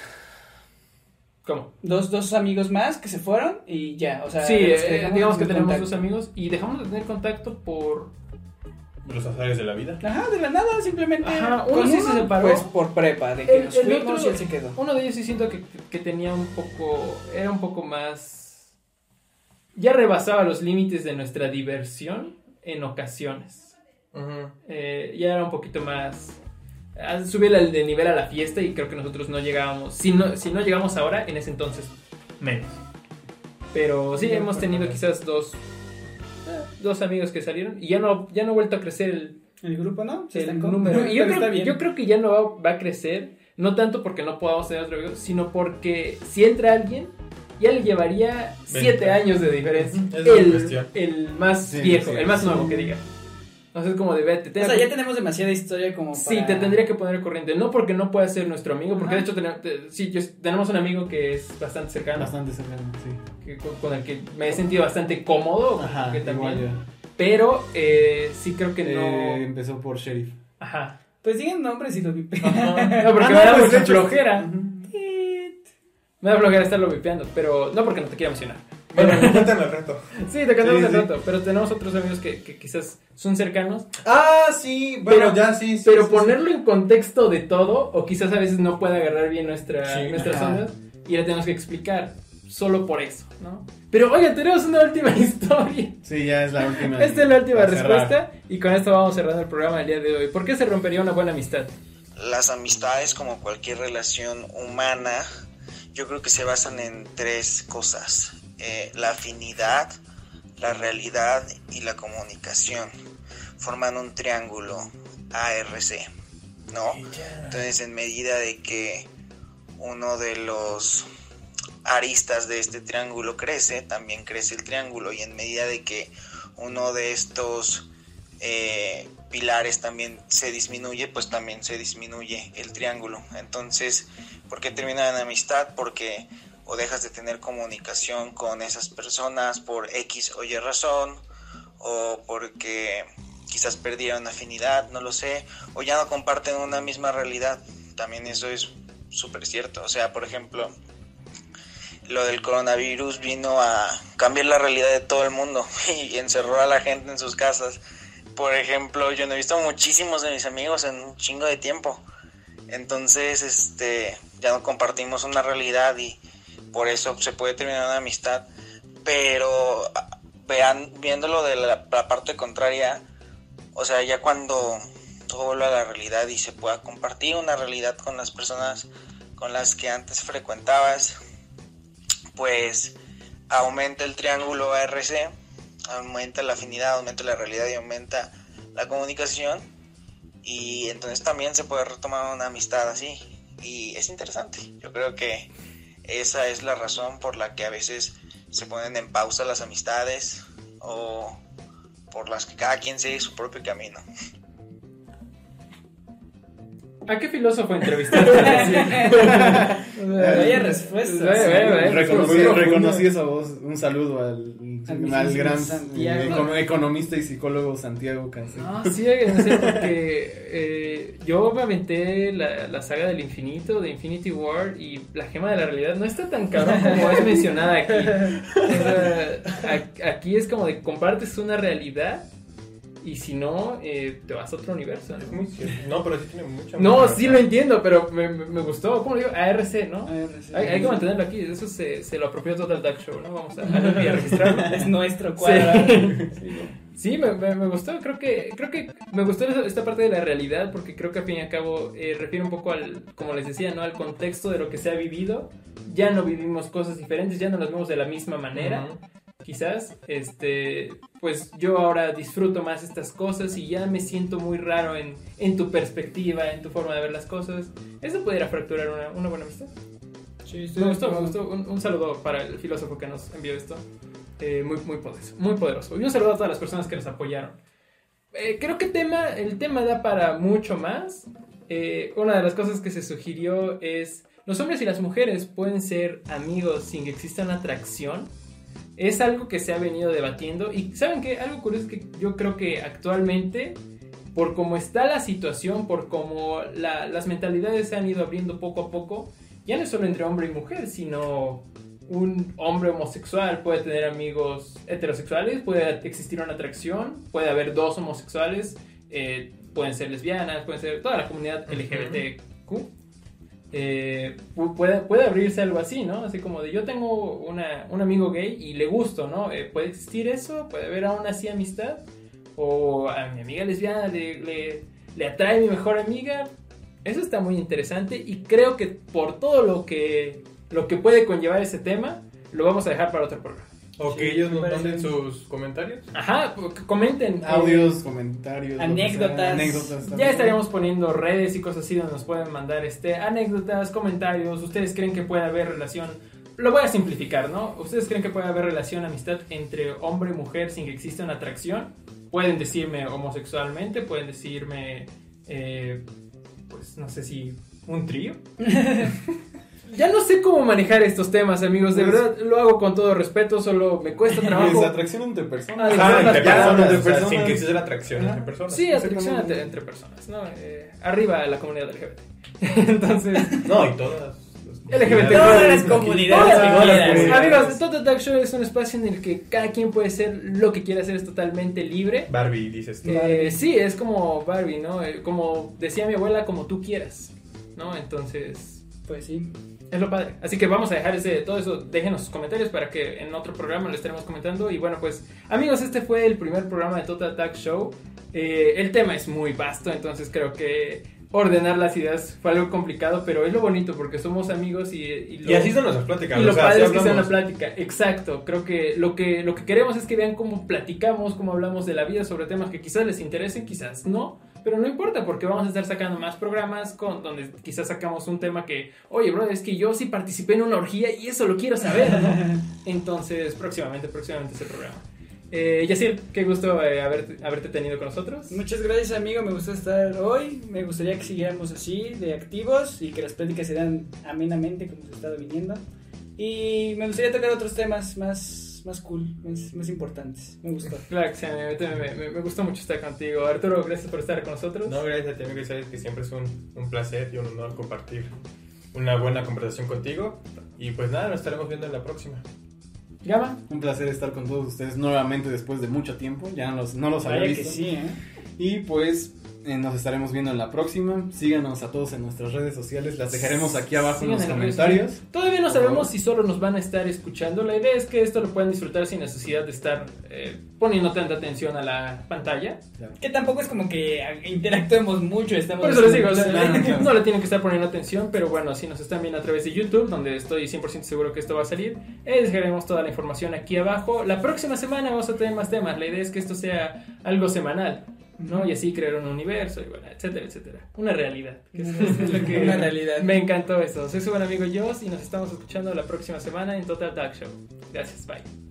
¿Cómo? Dos, dos amigos más que se fueron y ya, o sea... Sí, eh, dejamos digamos que en tenemos contacto. dos amigos y dejamos de tener contacto por... Los azares de la vida. Ajá, de la nada, simplemente. Ajá, uno sí se separó. Pues por prepa, de que El- nos el fuimos otro- y él se quedó. Uno de ellos sí siento que, que tenía un poco... Era un poco más... Ya rebasaba los límites de nuestra diversión en ocasiones. Eh, ya era un poquito más... ah, Subía el de nivel a la fiesta y creo que nosotros no llegábamos... Si no, si no llegamos ahora, en ese entonces, menos. Pero sí, hemos tenido quizás dos... eh, Dos amigos que salieron y ya no, ya no ha vuelto a crecer el, El grupo, ¿no? Se el número. Y yo, creo, bien. yo creo que ya no va, va a crecer, no tanto porque no podamos tener otro amigo, sino porque si entra alguien, ya le llevaría siete Veinte. años de diferencia. Es El, cuestión. el más Sí, viejo, sí, el más sí. nuevo que diga. Entonces, como de vete. O sea, ya tenemos demasiada historia como para... Sí, te tendría que poner corriente. No porque no pueda ser nuestro amigo, porque Ajá. de hecho tenemos, te- sí, yo- tenemos un amigo que es bastante cercano, Bastante cercano, sí. que- con, con el que me he sentido bastante cómodo. Ajá, que también, igual Pero eh, sí creo que ya. no. Eh, empezó por sheriff. Ajá. Pues digan nombres y lo vipe. No, porque Ah, no, me da pues, mucha de hecho, flojera. Me da flojera estarlo vipeando, pero no porque no te quiera emocionar. Bueno, me cuentan el reto. Sí, te cantamos Sí, el sí. rato, pero tenemos otros amigos que, que quizás son cercanos. Ah, sí, bueno, Pero- ya sí. sí, pero sí, sí. ponerlo en contexto de todo, o quizás a veces no puede agarrar bien nuestra, Sí, nuestras ajá. ondas, y le tenemos que explicar, solo por eso, ¿no? Pero oigan, tenemos una última historia. Sí, ya es la última. Esta es la última cerrar. respuesta, y con esto vamos cerrando el programa del día de hoy. ¿Por qué se rompería una buena amistad? Las amistades, como cualquier relación humana, yo creo que se basan en tres cosas. Eh, la afinidad, la realidad y la comunicación. Forman un triángulo ARC, ¿no? Entonces, en medida de que uno de los aristas de este triángulo crece, también crece el triángulo. Y en medida de que uno de estos eh, pilares también se disminuye, pues también se disminuye el triángulo. Entonces, ¿por qué termina en amistad? Porque o dejas de tener comunicación con esas personas por X o Y razón, o porque quizás perdieron afinidad, no lo sé, o ya no comparten una misma realidad. También eso es súper cierto. O sea, por ejemplo, lo del coronavirus vino a cambiar la realidad de todo el mundo y encerró a la gente en sus casas. Por ejemplo, yo no he visto muchísimos de mis amigos en un chingo de tiempo. Entonces, este, ya no compartimos una realidad y por eso se puede terminar una amistad. Pero ah, vean, viéndolo de la, la parte contraria, o sea, ya cuando todo vuelve a la realidad y se pueda compartir una realidad con las personas con las que antes frecuentabas, pues aumenta el triángulo ARC, aumenta la afinidad, aumenta la realidad y aumenta la comunicación y entonces también se puede retomar una amistad así y es interesante. Yo creo que esa es la razón por la que a veces se ponen en pausa las amistades o por las que cada quien sigue su propio camino. ¿A qué filósofo entrevistaste? Vaya respuesta. Reconocí, esa voz. Un saludo al, Al gran Santiago. economista y psicólogo Santiago Cancel. No, sí, háganse porque eh, yo me aventé la, la saga del infinito, de Infinity War, y la gema de la realidad no está tan cabrón como es mencionada aquí. O sea, a- aquí es como de compartes una realidad y si no, eh, te vas a otro universo. Es ¿no? muy cierto. No, pero sí tiene mucha No, sí lo entiendo, pero me, me- me gustó. ¿Cómo lo digo? ARC, ¿no? ARC. Hay, hay que mantenerlo aquí. Eso se, se lo apropió Total Duck Show, ¿no? Vamos a, a registrarlo. Es nuestro cuadro. Sí, Sí, me, me- me gustó, creo que, creo que me gustó esta parte de la realidad porque creo que al fin y al cabo eh, refiere un poco al, como les decía, ¿no? Al contexto de lo que se ha vivido. Ya no vivimos cosas diferentes, ya no las vemos de la misma manera. Quizás, este, pues yo ahora disfruto más estas cosas y ya me siento muy raro en, en tu perspectiva, en tu forma de ver las cosas. Eso pudiera fracturar una, una buena amistad. Me gustó, me gustó. Un, un saludo para el filósofo que nos envió esto. Eh, muy, muy poderoso, muy poderoso. Y un saludo a todas las personas que nos apoyaron. Eh, creo que tema, el tema da para mucho más. Eh, una de las cosas que se sugirió es ¿Los hombres y las mujeres pueden ser amigos sin que exista una atracción? Es algo que se ha venido debatiendo y ¿saben qué? Algo curioso es que yo creo que actualmente, por cómo está la situación, por cómo la- las mentalidades se han ido abriendo poco a poco, ya no es solo entre hombre y mujer, sino un hombre homosexual puede tener amigos heterosexuales, puede existir una atracción, puede haber dos homosexuales, eh, pueden ser lesbianas, pueden ser toda la comunidad LGBTQ. Eh, pu- puede, puede abrirse algo así, ¿no? Así como de yo tengo una- un amigo gay y le gusto, ¿no? Eh, puede existir eso, puede haber aún así amistad. O a mi amiga lesbiana le, le, le atrae mi mejor amiga. Eso está muy interesante y creo que por todo lo que, lo que puede conllevar ese tema, lo vamos a dejar para otro programa. O Sí, que ellos nos manden sus comentarios. Ajá, comenten. eh, Audios, comentarios, Anécdotas. anécdotas Ya estaríamos poniendo redes y cosas así donde nos pueden mandar este, anécdotas, comentarios. ¿Ustedes creen que puede haber relación? Lo voy a simplificar, ¿no? ¿Ustedes creen que puede haber relación, amistad entre hombre y mujer sin que exista una atracción? Pueden decirme homosexualmente, pueden decirme, eh, pues no sé si un trío. ya no sé cómo manejar estos temas, amigos. De Pues- verdad, lo hago con todo respeto, solo me cuesta trabajo. atracción entre personas. Ah, Ajá, entre personas, o sea, personas. sin que la atracción Ajá. entre personas. Sí, atracción entre, entre personas, ¿no? Eh, arriba la comunidad LGBT. Entonces, No, y todas. las LGBT. Todas las comunidades Todas. Amigos, Total Talk Show es un espacio en el que cada quien puede ser lo que quiera hacer, es totalmente libre. Barbie, dices tú. Eh, sí, es como Barbie, ¿no? Eh, Como decía mi abuela, como tú quieras, ¿no? Entonces, Pues sí. Es lo padre. Así que vamos a dejar ese, todo eso, déjenos sus comentarios para que en otro programa lo estaremos comentando. Y bueno, pues amigos, este fue el primer programa de Total Attack Show. Eh, el tema es muy vasto, entonces creo que ordenar las ideas fue algo complicado, pero es lo bonito porque somos amigos y, y lo, Y así son nuestras pláticas. y o lo sea, padre es que sea una plática. Exacto, creo que lo, que lo que queremos es que vean cómo platicamos, cómo hablamos de la vida sobre temas que quizás les interesen, quizás no. Pero no importa porque vamos a estar sacando más programas con donde quizás sacamos un tema que, oye, bro, es que yo sí participé en una orgía y eso lo quiero saber, ¿no? Entonces, próximamente, próximamente ese programa. Eh, Yacir, qué gusto eh, haberte, haberte tenido con nosotros. Muchas gracias, amigo. Me gustó estar hoy. Me gustaría que siguiéramos así, de activos, y que las pláticas se dan amenamente, como se ha estado viniendo. Y me gustaría tocar otros temas más, más cool, más, más importantes. Me gustó. Claro que sí, me, me- me- me gustó mucho estar contigo. Arturo, gracias por estar con nosotros. No, gracias a ti, amigo. Sabes que siempre es un, un placer y un honor compartir una buena conversación contigo. Y pues nada, nos estaremos viendo en la próxima. Gama. Un placer estar con todos ustedes nuevamente después de mucho tiempo. Ya no los, no los había que visto. sí, ¿eh? Y pues eh, nos estaremos viendo en la próxima. Síganos a todos en nuestras redes sociales. Las dejaremos aquí abajo en los comentarios. Todavía no sabemos si solo nos van a estar escuchando. La idea es que esto lo puedan disfrutar sin necesidad de estar eh, poniendo tanta atención a la pantalla. Que tampoco es como que interactuemos mucho. Estamos Por eso les digo, o sea, Claro, claro. no le tienen que estar poniendo atención, pero bueno, si nos están viendo a través de YouTube, donde estoy 100% seguro que esto va a salir, eh, dejaremos toda la información aquí abajo. La próxima semana vamos a tener más temas. La idea es que esto sea algo semanal. ¿No? Y así crear un universo, y bueno, etcétera, etcétera. Una realidad. que es- es lo que Una realidad. Me encantó eso. Soy su buen amigo Joss y nos estamos escuchando la próxima semana en Total Talk Show. Gracias, bye.